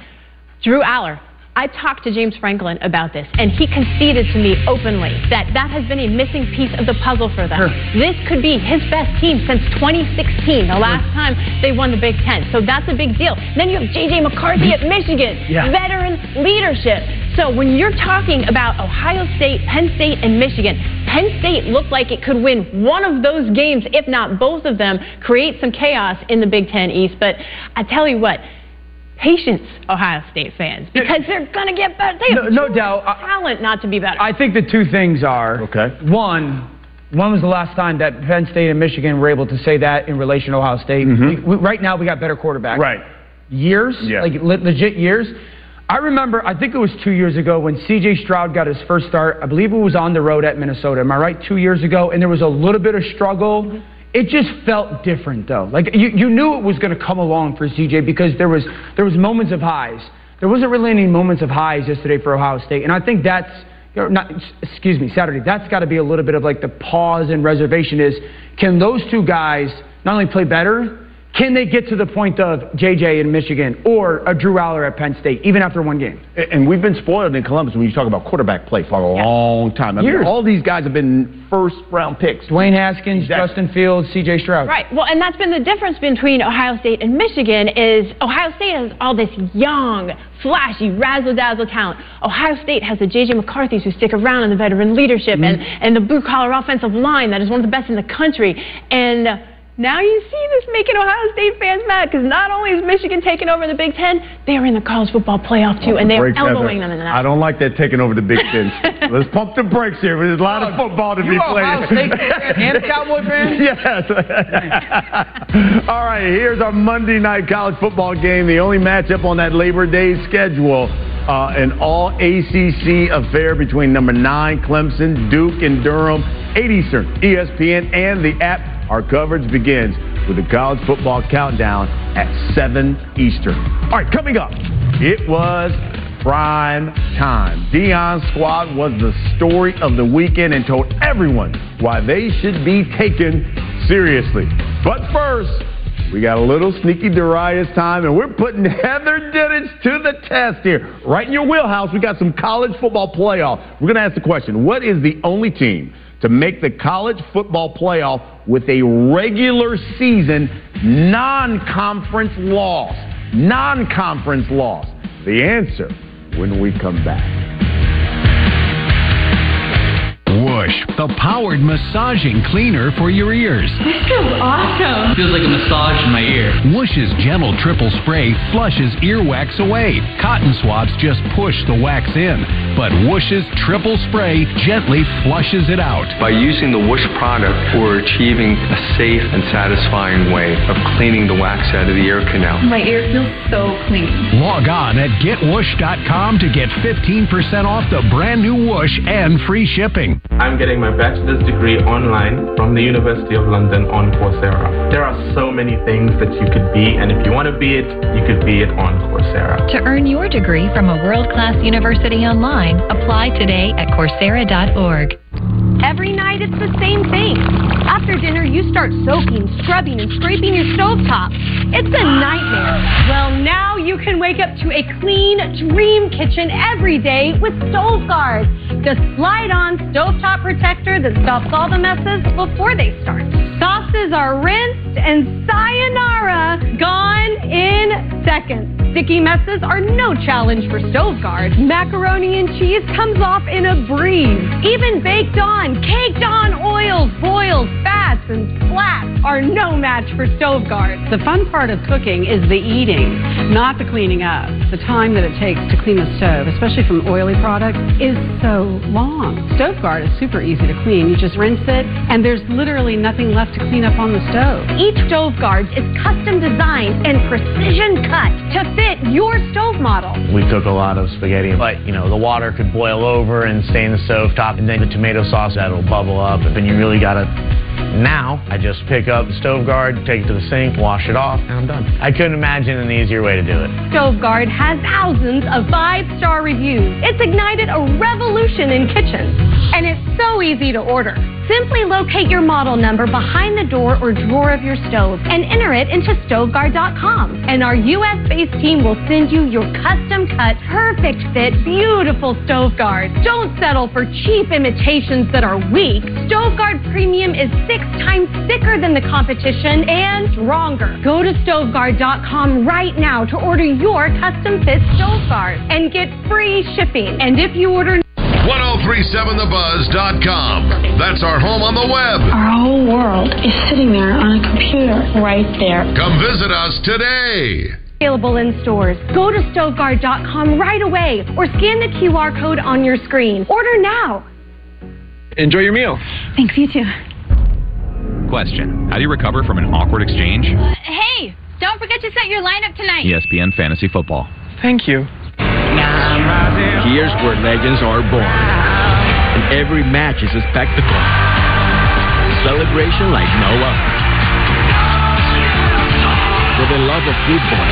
[SPEAKER 3] Drew Allar. I talked to James Franklin about this, and he conceded to me openly that that has been a missing piece of the puzzle for them. This could be his best team since 2016, the last time they won the Big Ten. So that's a big deal. Then you have J.J. McCarthy at Michigan,
[SPEAKER 31] Yeah.
[SPEAKER 3] veteran leadership. So when you're talking about Ohio State, Penn State, and Michigan, Penn State looked like it could win one of those games, if not both of them, create some chaos in the Big Ten East. But I tell you what, patience, Ohio State fans, because they're going to get better. They have
[SPEAKER 5] No- no doubt.
[SPEAKER 3] talent not to be better.
[SPEAKER 5] I think the two things are okay. One, when was the last time that Penn State and Michigan were able to say that in relation to Ohio State? Mm-hmm. We, we, right now, we got better quarterbacks.
[SPEAKER 2] Right.
[SPEAKER 5] Years, like le- legit years. I remember, I think it was two years ago when C.J. Stroud got his first start. I believe it was on the road at Minnesota. Am I right? Two years ago, and there was a little bit of struggle. Mm-hmm. It just felt different, though. Like you, you knew it was going to come along for C.J. because there was there was moments of highs. There wasn't really any moments of highs yesterday for Ohio State, and I think that's not, excuse me, Saturday. That's got to be a little bit of like the pause and reservation is can those two guys not only play better, can they get to the point of JJ in Michigan or a Drew Allar at Penn State, even after one game?
[SPEAKER 2] And we've been spoiled in Columbus when you talk about quarterback play for a long time. I mean,
[SPEAKER 5] Years.
[SPEAKER 2] all these guys have been first round picks.
[SPEAKER 5] Dwayne Haskins, Justin Fields, CJ Stroud.
[SPEAKER 3] Right. Well, and that's been the difference between Ohio State and Michigan is Ohio State has all this young, flashy, razzle-dazzle talent. Ohio State has the J.J. McCarthy's who stick around in the veteran leadership and, and the blue-collar offensive line that is one of the best in the country. And uh, now you see this making Ohio State fans mad because not only is Michigan taking over the Big Ten, they are in the college football playoff too, and they are elbowing them in the
[SPEAKER 2] I don't like that taking over the Big Ten. Let's pump the brakes here. There's a lot of football to
[SPEAKER 5] You
[SPEAKER 2] be
[SPEAKER 5] a Ohio
[SPEAKER 2] played.
[SPEAKER 5] State and a Cowboy fan?
[SPEAKER 2] yes. All right, here's our Monday night college football game, the only matchup on that Labor Day schedule. Uh, an all ACC affair between number nine Clemson, Duke, and Durham, 8 Eastern, ESPN, and the app. Our coverage begins with the college football countdown at 7 Eastern. All right, coming up, it was prime time. Deion's squad was the story of the weekend and told everyone why they should be taken seriously. But first, we got a little sneaky Darius time, and we're putting Heather Dinich to the test here. Right in your wheelhouse, we got some college football playoff. We're going to ask the question what is the only team to make the college football playoff with a regular season non conference loss? Non conference loss. The answer when we come back.
[SPEAKER 32] Whoosh, the powered massaging cleaner for your ears.
[SPEAKER 33] This feels awesome. Feels like a massage in my ear.
[SPEAKER 32] Whoosh's gentle triple spray flushes earwax away. Cotton swabs just push the wax in, but Whoosh's triple spray gently flushes it out.
[SPEAKER 34] By using the Whoosh product, we're achieving a safe and satisfying way of cleaning the wax out of the ear canal.
[SPEAKER 31] My ear feels so clean.
[SPEAKER 32] Log on at getwhoosh.com to get 15% off the brand new Whoosh and free shipping.
[SPEAKER 20] I'm getting my bachelor's degree online from the University of London on Coursera. There are so many things that you could be, and if you want to be it, you could be it on Coursera.
[SPEAKER 35] To earn your degree from a world class university online, apply today at Coursera.org.
[SPEAKER 3] Every night it's the same thing. After dinner, you start soaking, scrubbing, and scraping your stovetop. It's a nightmare. Well, now you can wake up to a clean dream kitchen every day with Stove Guard, the slide-on stovetop protector that stops all the messes before they start. Sauces are rinsed and sayonara, gone in seconds. Sticky messes are no challenge for Stove Guard. Macaroni and cheese comes off in a breeze. Even baked on, caked on oils, boils, fats, and splats are no match for Stove guards.
[SPEAKER 36] The fun part of cooking is the eating, not the cleaning up. The time that it takes to clean the stove, especially from oily products, is so long. Stove Guard is super easy to clean. You just rinse it, and there's literally nothing left to clean up on the stove.
[SPEAKER 3] Each Stove Guard is custom designed and precision cut to fit your stove model.
[SPEAKER 37] We cook a lot of spaghetti, but you know the water could boil over and stain the stove top, and then the tomato sauce that'll bubble up. And then you really gotta. Now I just pick up the stove guard, take it to the sink, wash it off, and I'm done. I couldn't imagine an easier way to do it.
[SPEAKER 3] Stove Guard has thousands of five-star reviews. It's ignited a revolution in kitchens.
[SPEAKER 38] And it's so easy to order. Simply locate your model number behind the door or drawer of your stove and enter it into StoveGuard.com. And our US based team will send you your custom cut, perfect fit, beautiful Stove Guard. Don't settle for cheap imitations that are weak. StoveGuard Premium is six times thicker than the competition and stronger. Go to StoveGuard.com right now to order your custom fit Stove Guard and get free shipping. And if you order
[SPEAKER 39] 1037thebuzz.com. That's our home on the web.
[SPEAKER 40] Our whole world is sitting there on a computer right there.
[SPEAKER 39] Come visit us today.
[SPEAKER 38] Available in stores. Go to StoveGuard.com right away or scan the QR code on your screen. Order now.
[SPEAKER 41] Enjoy your meal.
[SPEAKER 38] Thanks, you too.
[SPEAKER 42] Question How do you recover from an awkward exchange?
[SPEAKER 43] Uh, hey, don't forget to set your lineup tonight.
[SPEAKER 42] ESPN Fantasy Football.
[SPEAKER 41] Thank you. Here's where legends are born. And every match is a spectacle. Celebration like no other. For the love of football.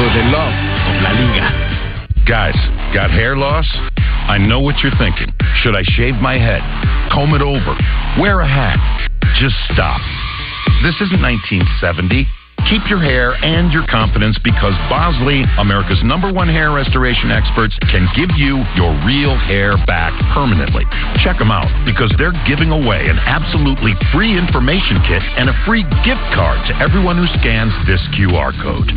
[SPEAKER 41] For the love of La Liga.
[SPEAKER 39] Guys, got hair loss? I know what you're thinking. Should I shave my head? Comb it over? Wear a hat? Just stop. This isn't 1970. Keep your hair and your confidence because Bosley, America's number one hair restoration experts, can give you your real hair back permanently. Check them out because they're giving away an absolutely free information kit and a free gift card to everyone who scans this QR code.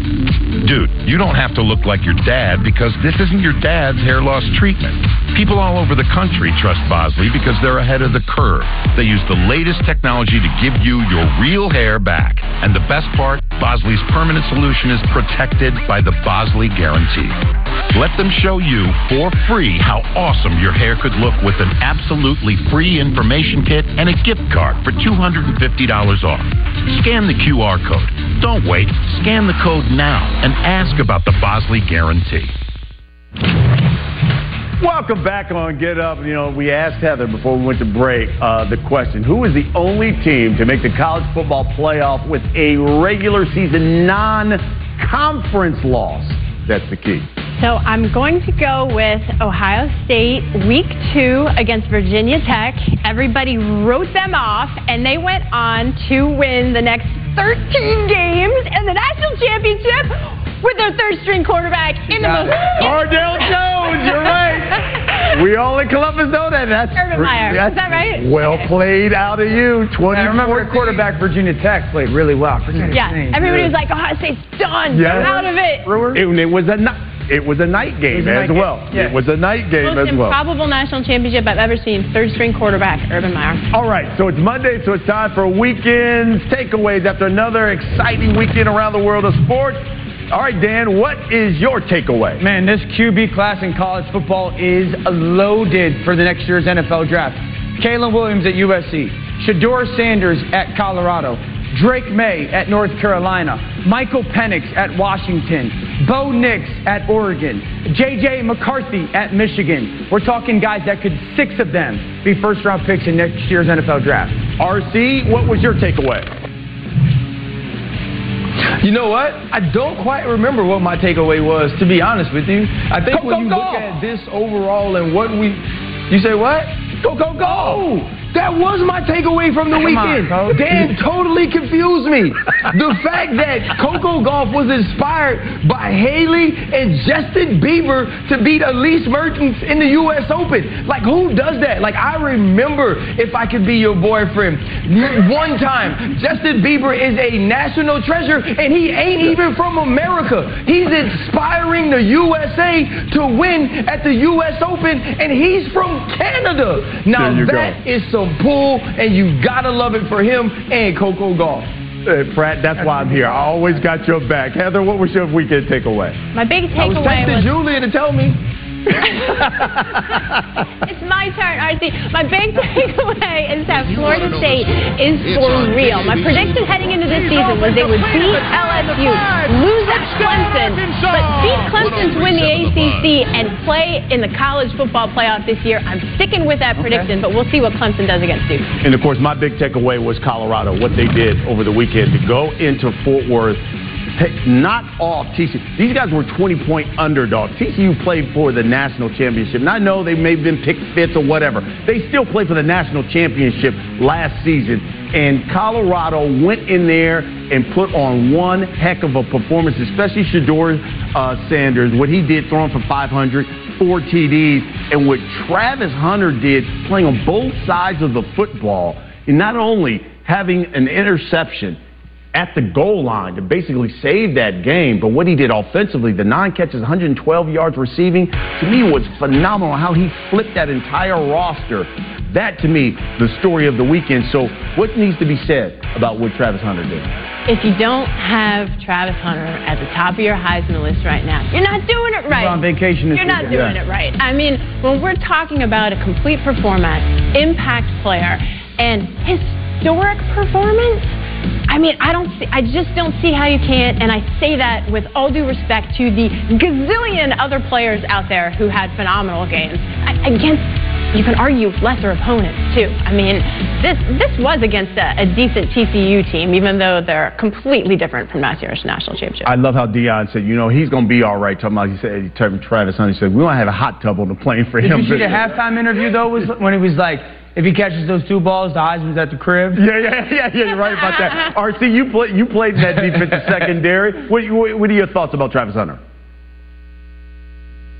[SPEAKER 39] Dude, you don't have to look like your dad because this isn't your dad's hair loss treatment. People all over the country trust Bosley because they're ahead of the curve. They use the latest technology to give you your real hair back. And the best part, Bosley's permanent solution is protected by the Bosley Guarantee. Let them show you for free how awesome your hair could look with an absolutely free information kit and a gift card for $250 off. Scan the QR code. Don't wait. Scan the code now and ask about the Bosley Guarantee.
[SPEAKER 2] Welcome back on Get Up. You know, we asked Heather before we went to break uh, the question Who is the only team to make the college football playoff with a regular season non conference loss? That's the key.
[SPEAKER 3] So I'm going to go with Ohio State week two against Virginia Tech. Everybody wrote them off, and they went on to win the next 13 games and the national championship with their third string quarterback in the most.
[SPEAKER 2] Cardale Jones, you're right. We all in Columbus know that. That's
[SPEAKER 3] Urban Meyer. Is that right?
[SPEAKER 2] Well played out of you. 20
[SPEAKER 5] I remember quarterback Virginia Tech played really well.
[SPEAKER 3] Yeah, everybody was like, Ohio State's done.
[SPEAKER 2] Yes.
[SPEAKER 3] They're out of it.
[SPEAKER 2] It, it was a night. It was a night game
[SPEAKER 3] a
[SPEAKER 2] as
[SPEAKER 3] night
[SPEAKER 2] well.
[SPEAKER 3] game, yeah.
[SPEAKER 2] It was a night game
[SPEAKER 3] Most
[SPEAKER 2] as well.
[SPEAKER 3] Most improbable national championship I've ever seen. Third string quarterback, Urban Meyer.
[SPEAKER 2] All right, so it's Monday, so it's time for weekend's takeaways after another exciting weekend around the world of sports. All right, Dan, what is your takeaway?
[SPEAKER 5] Man, this QB class in college football is loaded for the next year's NFL draft. Caleb Williams at USC, Shedeur Sanders at Colorado, Drake Maye at North Carolina, Michael Penix at Washington, Bo Nix at Oregon, J.J. McCarthy at Michigan. We're talking guys that could, six of them, be first round picks in next year's NFL draft.
[SPEAKER 2] RC, what was your takeaway?
[SPEAKER 4] You know what? I don't quite remember what my takeaway was, to be honest with you. I think
[SPEAKER 2] Go,
[SPEAKER 4] when
[SPEAKER 2] go,
[SPEAKER 4] you
[SPEAKER 2] go.
[SPEAKER 4] look at this overall and what we. You say what? Go, go, go! That was my takeaway from the
[SPEAKER 5] Come
[SPEAKER 4] weekend.
[SPEAKER 5] Coach.
[SPEAKER 4] Dan totally confused me. the fact that Coco Gauff was inspired by Hailey and Justin Bieber to beat Elise Mertens in the U.S. Open. Like, who does that? Like, I remember if I could be your boyfriend. One time, Justin Bieber is a national treasure, and he ain't even from America. He's inspiring the USA to win at the U.S. Open, and he's from Canada. Now,
[SPEAKER 2] There you go.
[SPEAKER 4] that is some pull, and you gotta love it for him and Coco Gauff.
[SPEAKER 2] Uh, Pratt, that's why I'm here. I always got your back. Heather, what was your weekend takeaway?
[SPEAKER 3] My big takeaway
[SPEAKER 4] I was
[SPEAKER 3] takeaway
[SPEAKER 4] texting
[SPEAKER 3] was.
[SPEAKER 4] Julia to tell me.
[SPEAKER 3] It's my turn, RC. My big takeaway is that Florida State is for real. My prediction heading into this season was they would beat LSU, lose at Clemson, but beat Clemson to win the ACC and play in the college football playoff this year. I'm sticking with that prediction, but we'll see what Clemson does against Duke.
[SPEAKER 2] And of course, my big takeaway was Colorado, what they did over the weekend to go into Fort Worth knocked off TCU. These guys were 20 point underdogs. TCU played for the national championship. And I know they may have been picked fifth or whatever. They still played for the national championship last season. And Colorado went in there and put on one heck of a performance, especially Shedeur uh, Sanders, what he did throwing for 500, four TDs, and what Travis Hunter did playing on both sides of the football, and not only having an interception at the goal line to basically save that game. But what he did offensively, the nine catches, 112 yards receiving, to me was phenomenal how he flipped that entire roster. That, to me, the story of the weekend. So, what needs to be said about what Travis Hunter did?
[SPEAKER 3] If you don't have Travis Hunter at the top of your Heisman list right now, you're not doing it right.
[SPEAKER 5] He's on vacation this
[SPEAKER 3] You're not
[SPEAKER 5] weekend.
[SPEAKER 3] doing
[SPEAKER 5] Yeah.
[SPEAKER 3] it right. I mean, when we're talking about a complete performance, impact player, and historic performance, I mean, I don't see, I just don't see how you can't, and I say that with all due respect to the gazillion other players out there who had phenomenal games I- against, you can argue, lesser opponents too. I mean, this this was against a, a decent TCU team, even though they're completely different from last year's national championship.
[SPEAKER 2] I love how Deion said, you know, he's going to be all right. Talking about, he said, he told Travis Hunter, he said, we don't have a hot tub on the plane for
[SPEAKER 5] Did
[SPEAKER 2] him.
[SPEAKER 5] you see the halftime interview though? Was when he was like, if he catches those two balls, the Heisman's at the crib.
[SPEAKER 2] Yeah, yeah, yeah, yeah. You're right about that. RC, you play, you played in that defensive secondary. What, what, what are your thoughts about Travis Hunter?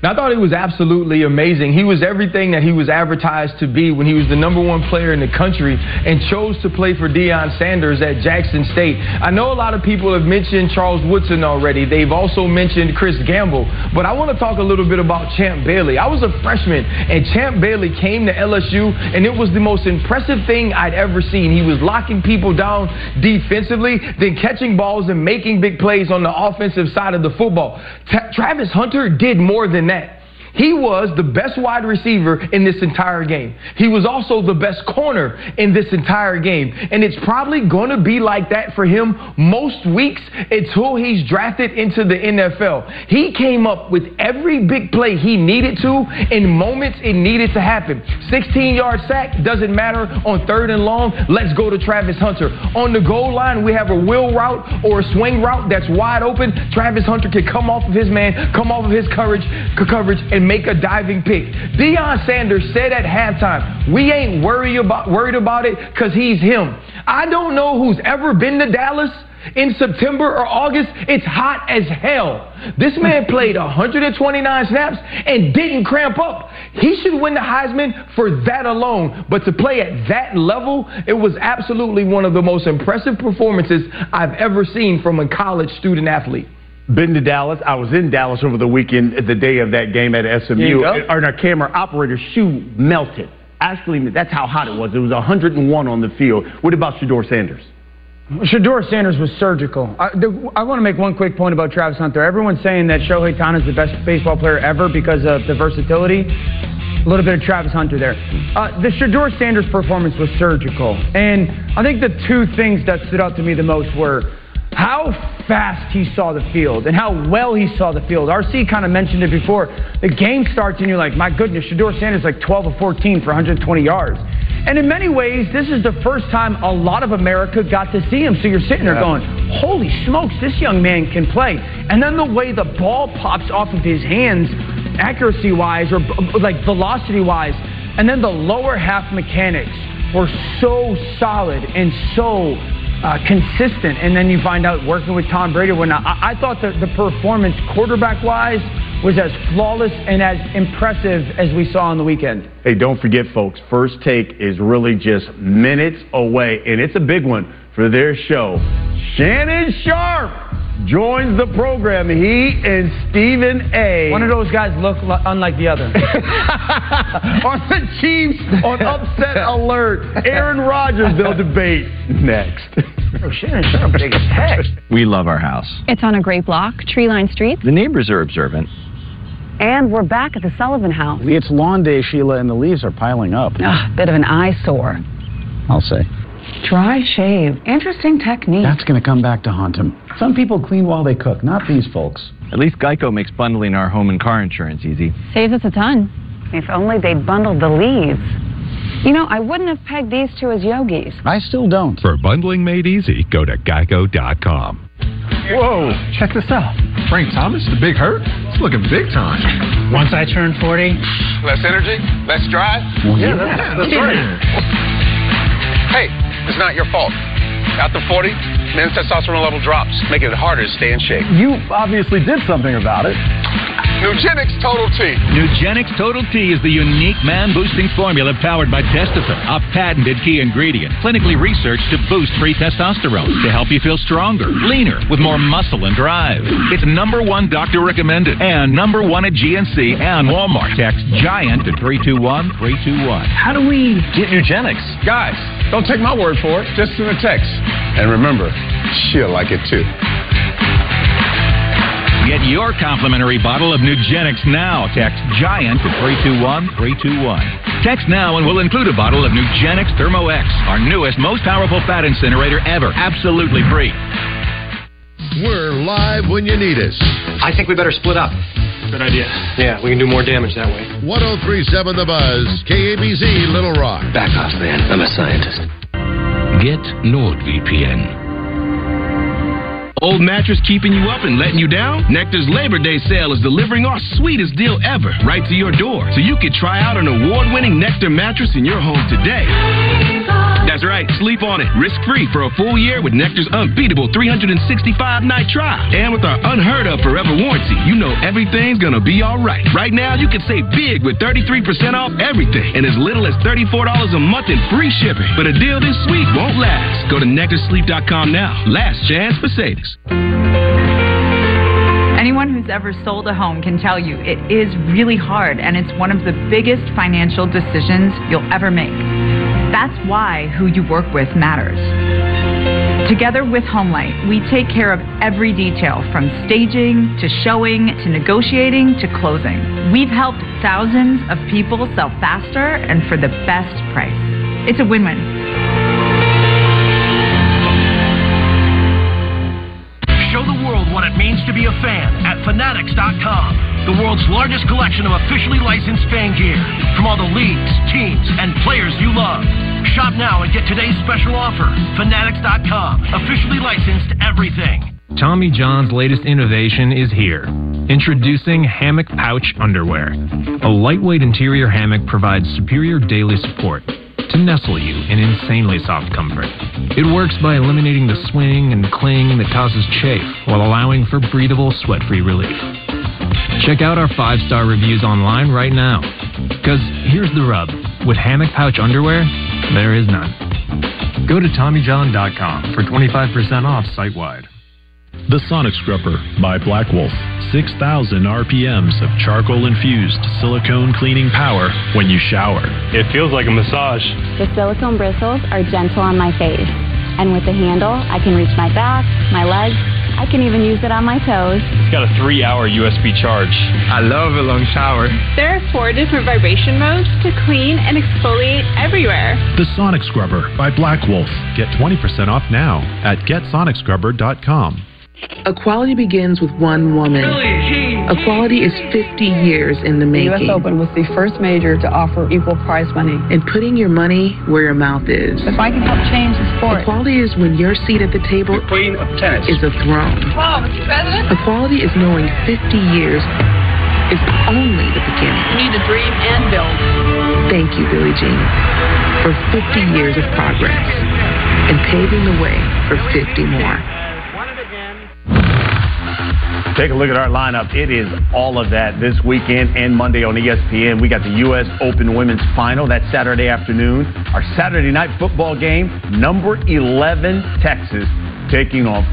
[SPEAKER 4] I thought it was absolutely amazing. He was everything that he was advertised to be when he was the number one player in the country and chose to play for Deion Sanders at Jackson State. I know a lot of people have mentioned Charles Woodson already. They've also mentioned Chris Gamble. But I want to talk a little bit about Champ Bailey. I was a freshman, and Champ Bailey came to LSU, and it was the most impressive thing I'd ever seen. He was locking people down defensively, then catching balls and making big plays on the offensive side of the football. Ta- Travis Hunter did more than that. He was the best wide receiver in this entire game. He was also the best corner in this entire game. And it's probably going to be like that for him most weeks until he's drafted into the NFL. He came up with every big play he needed to in moments it needed to happen. 16 yard sack, doesn't matter. On third and long, let's go to Travis Hunter. On the goal line, we have a wheel route or a swing route that's wide open. Travis Hunter can come off of his man, come off of his courage, coverage, and make a diving pick. Deion Sanders said at halftime, "We ain't worried about worried about it because he's him." I don't know who's ever been to Dallas in September or August. It's hot as hell. This man played 129 snaps and didn't cramp up. He should win the Heisman for that alone. But to play at that level, it was absolutely one of the most impressive performances I've ever seen from a college student athlete.
[SPEAKER 2] Been to Dallas. I was in Dallas over the weekend, the day of that game at SMU. And our camera operator's shoe melted. Actually, that's how hot it was. It was 101 on the field. What about Shedeur Sanders?
[SPEAKER 5] Shedeur Sanders was surgical. I, the, I want to make one quick point about Travis Hunter. Everyone's saying that Shohei Ohtani is the best baseball player ever because of the versatility. A little bit of Travis Hunter there. Uh, the Shedeur Sanders performance was surgical. And I think the two things that stood out to me the most were how fast he saw the field and how well he saw the field. RC kind of mentioned it before. The game starts and you're like, my goodness, Shedeur Sanders like 12 or 14 for 120 yards. And in many ways, this is the first time a lot of America got to see him. So you're sitting there
[SPEAKER 2] Yeah.
[SPEAKER 5] going, holy smokes, this young man can play. And then the way the ball pops off of his hands, accuracy wise or uh, like velocity wise, and then the lower half mechanics were so solid and so uh, consistent. And then you find out working with Tom Brady. When I, I thought that the performance quarterback wise was as flawless and as impressive as we saw on the weekend.
[SPEAKER 2] Hey, don't forget, folks, First Take is really just minutes away, and it's a big one for their show. Shannon Sharpe joins the program. He and Stephen A.
[SPEAKER 5] One of those guys look li- unlike the other.
[SPEAKER 2] are the Chiefs on upset alert. Aaron Rodgers, they'll debate next.
[SPEAKER 5] Oh, Shannon Sharpe, big as heck.
[SPEAKER 44] We love our house.
[SPEAKER 45] It's on a great block, tree lined streets.
[SPEAKER 44] The neighbors are observant.
[SPEAKER 45] And we're back at the Sullivan House.
[SPEAKER 46] It's lawn day, Sheila, and the leaves are piling up.
[SPEAKER 45] Ah, bit of an eyesore.
[SPEAKER 46] I'll say.
[SPEAKER 45] Dry shave. Interesting technique.
[SPEAKER 46] That's going to come back to haunt him. Some people clean while they cook, not these folks.
[SPEAKER 44] At least Geico makes bundling our home and car insurance easy.
[SPEAKER 45] Saves us a ton. If only they'd bundled the leaves. You know, I wouldn't have pegged these two as yogis.
[SPEAKER 46] I still don't.
[SPEAKER 47] For bundling made easy, go to geico.com.
[SPEAKER 48] Whoa, check this out. Frank Thomas, the big hurt. It's looking big time.
[SPEAKER 49] Once I turn 40,
[SPEAKER 24] Less energy, less drive.
[SPEAKER 48] Yeah, that's, that's right.
[SPEAKER 24] Hey, it's not your fault. After 40, men's testosterone level drops, making it harder to stay in shape.
[SPEAKER 48] You obviously did something about it.
[SPEAKER 24] Nugenix Total T.
[SPEAKER 26] Nugenix Total T is the unique man-boosting formula powered by Testofen, a patented key ingredient, clinically researched to boost free testosterone to help you feel stronger, leaner, with more muscle and drive. It's number one doctor recommended and number one at GNC and Walmart. Text GIANT to 321 321.
[SPEAKER 48] How do we get Nugenix?
[SPEAKER 24] Guys, don't take my word for it. Just send a text. And remember, she'll like it too.
[SPEAKER 26] Get your complimentary bottle of Nugenix now. Text GIANT to 321 321. Text now and we'll include a bottle of Nugenix Thermo X, our newest, most powerful fat incinerator ever. Absolutely free.
[SPEAKER 1] We're live when you need us.
[SPEAKER 11] I think we better split up.
[SPEAKER 50] Good idea.
[SPEAKER 11] Yeah, we can do more damage that way.
[SPEAKER 1] 1037 The Buzz, KABZ, Little Rock.
[SPEAKER 11] Back off, man. I'm a scientist.
[SPEAKER 51] Get NordVPN. Old mattress keeping you up and letting you down? Nectar's Labor Day sale is delivering our sweetest deal ever right to your door. So you can try out an award winning Nectar mattress in your home today. That's right, sleep on it risk free for a full year with Nectar's unbeatable 365 night trial. And with our unheard of forever warranty, you know everything's gonna be alright. Right now, you can save big with 33% off everything and as little as $34 a month in free shipping. But a deal this sweet won't last. Go to nectarsleep.com now. Last chance for savings.
[SPEAKER 31] Anyone who's ever sold a home can tell you it is really hard and it's one of the biggest financial decisions you'll ever make. That's why who you work with matters. Together with Homelight, we take care of every detail from staging to showing to negotiating to closing. We've helped thousands of people sell faster and for the best price. It's a win win.
[SPEAKER 15] Show the world what it means to be a fan at Fanatics.com, the world's largest collection of officially licensed fan gear from all the leagues, teams, and players you love. Shop now and get today's special offer. Fanatics.com, officially licensed everything.
[SPEAKER 52] Tommy John's latest innovation is here. Introducing Hammock Pouch Underwear. A lightweight interior hammock provides superior daily support to nestle you in insanely soft comfort. It works by eliminating the swing and cling that causes chafe while allowing for breathable, sweat free relief. Check out our five star reviews online right now. Because here's the rub with Hammock Pouch Underwear, there is none. Go to TommyJohn.com for 25% off site wide.
[SPEAKER 53] The Sonic Scrubber by Black Wolf. 6,000 RPMs of charcoal infused silicone cleaning power when you shower.
[SPEAKER 54] It feels like a massage.
[SPEAKER 45] The silicone bristles are gentle on my face. And with the handle, I can reach my back, my legs. I can even use it on my toes.
[SPEAKER 54] It's got a three hour USB charge.
[SPEAKER 55] I love a long shower.
[SPEAKER 56] There are four different vibration modes to clean and exfoliate everywhere.
[SPEAKER 53] The Sonic Scrubber by Black Wolf. Get 20% off now at GetSonicScrubber.com.
[SPEAKER 57] Equality begins with one woman. Equality is 50 years in the
[SPEAKER 58] The U.S. Open was the first major to offer equal prize money.
[SPEAKER 57] And putting your money where your mouth is.
[SPEAKER 58] If I can help change the sport.
[SPEAKER 57] Equality is when your seat at the table
[SPEAKER 58] Queen of tennis.
[SPEAKER 57] is a throne.
[SPEAKER 58] Wow, Mr. President.
[SPEAKER 57] Equality is knowing 50 years is only the beginning.
[SPEAKER 58] We need to dream and build.
[SPEAKER 57] Thank you, Billie Jean, for 50 years of progress and paving the way for 50 more.
[SPEAKER 2] Take a look at our lineup. It is all of that this weekend and Monday on ESPN. We got the U.S. Open Women's Final. That's Saturday afternoon. Our Saturday night football game, number 11 Texas taking on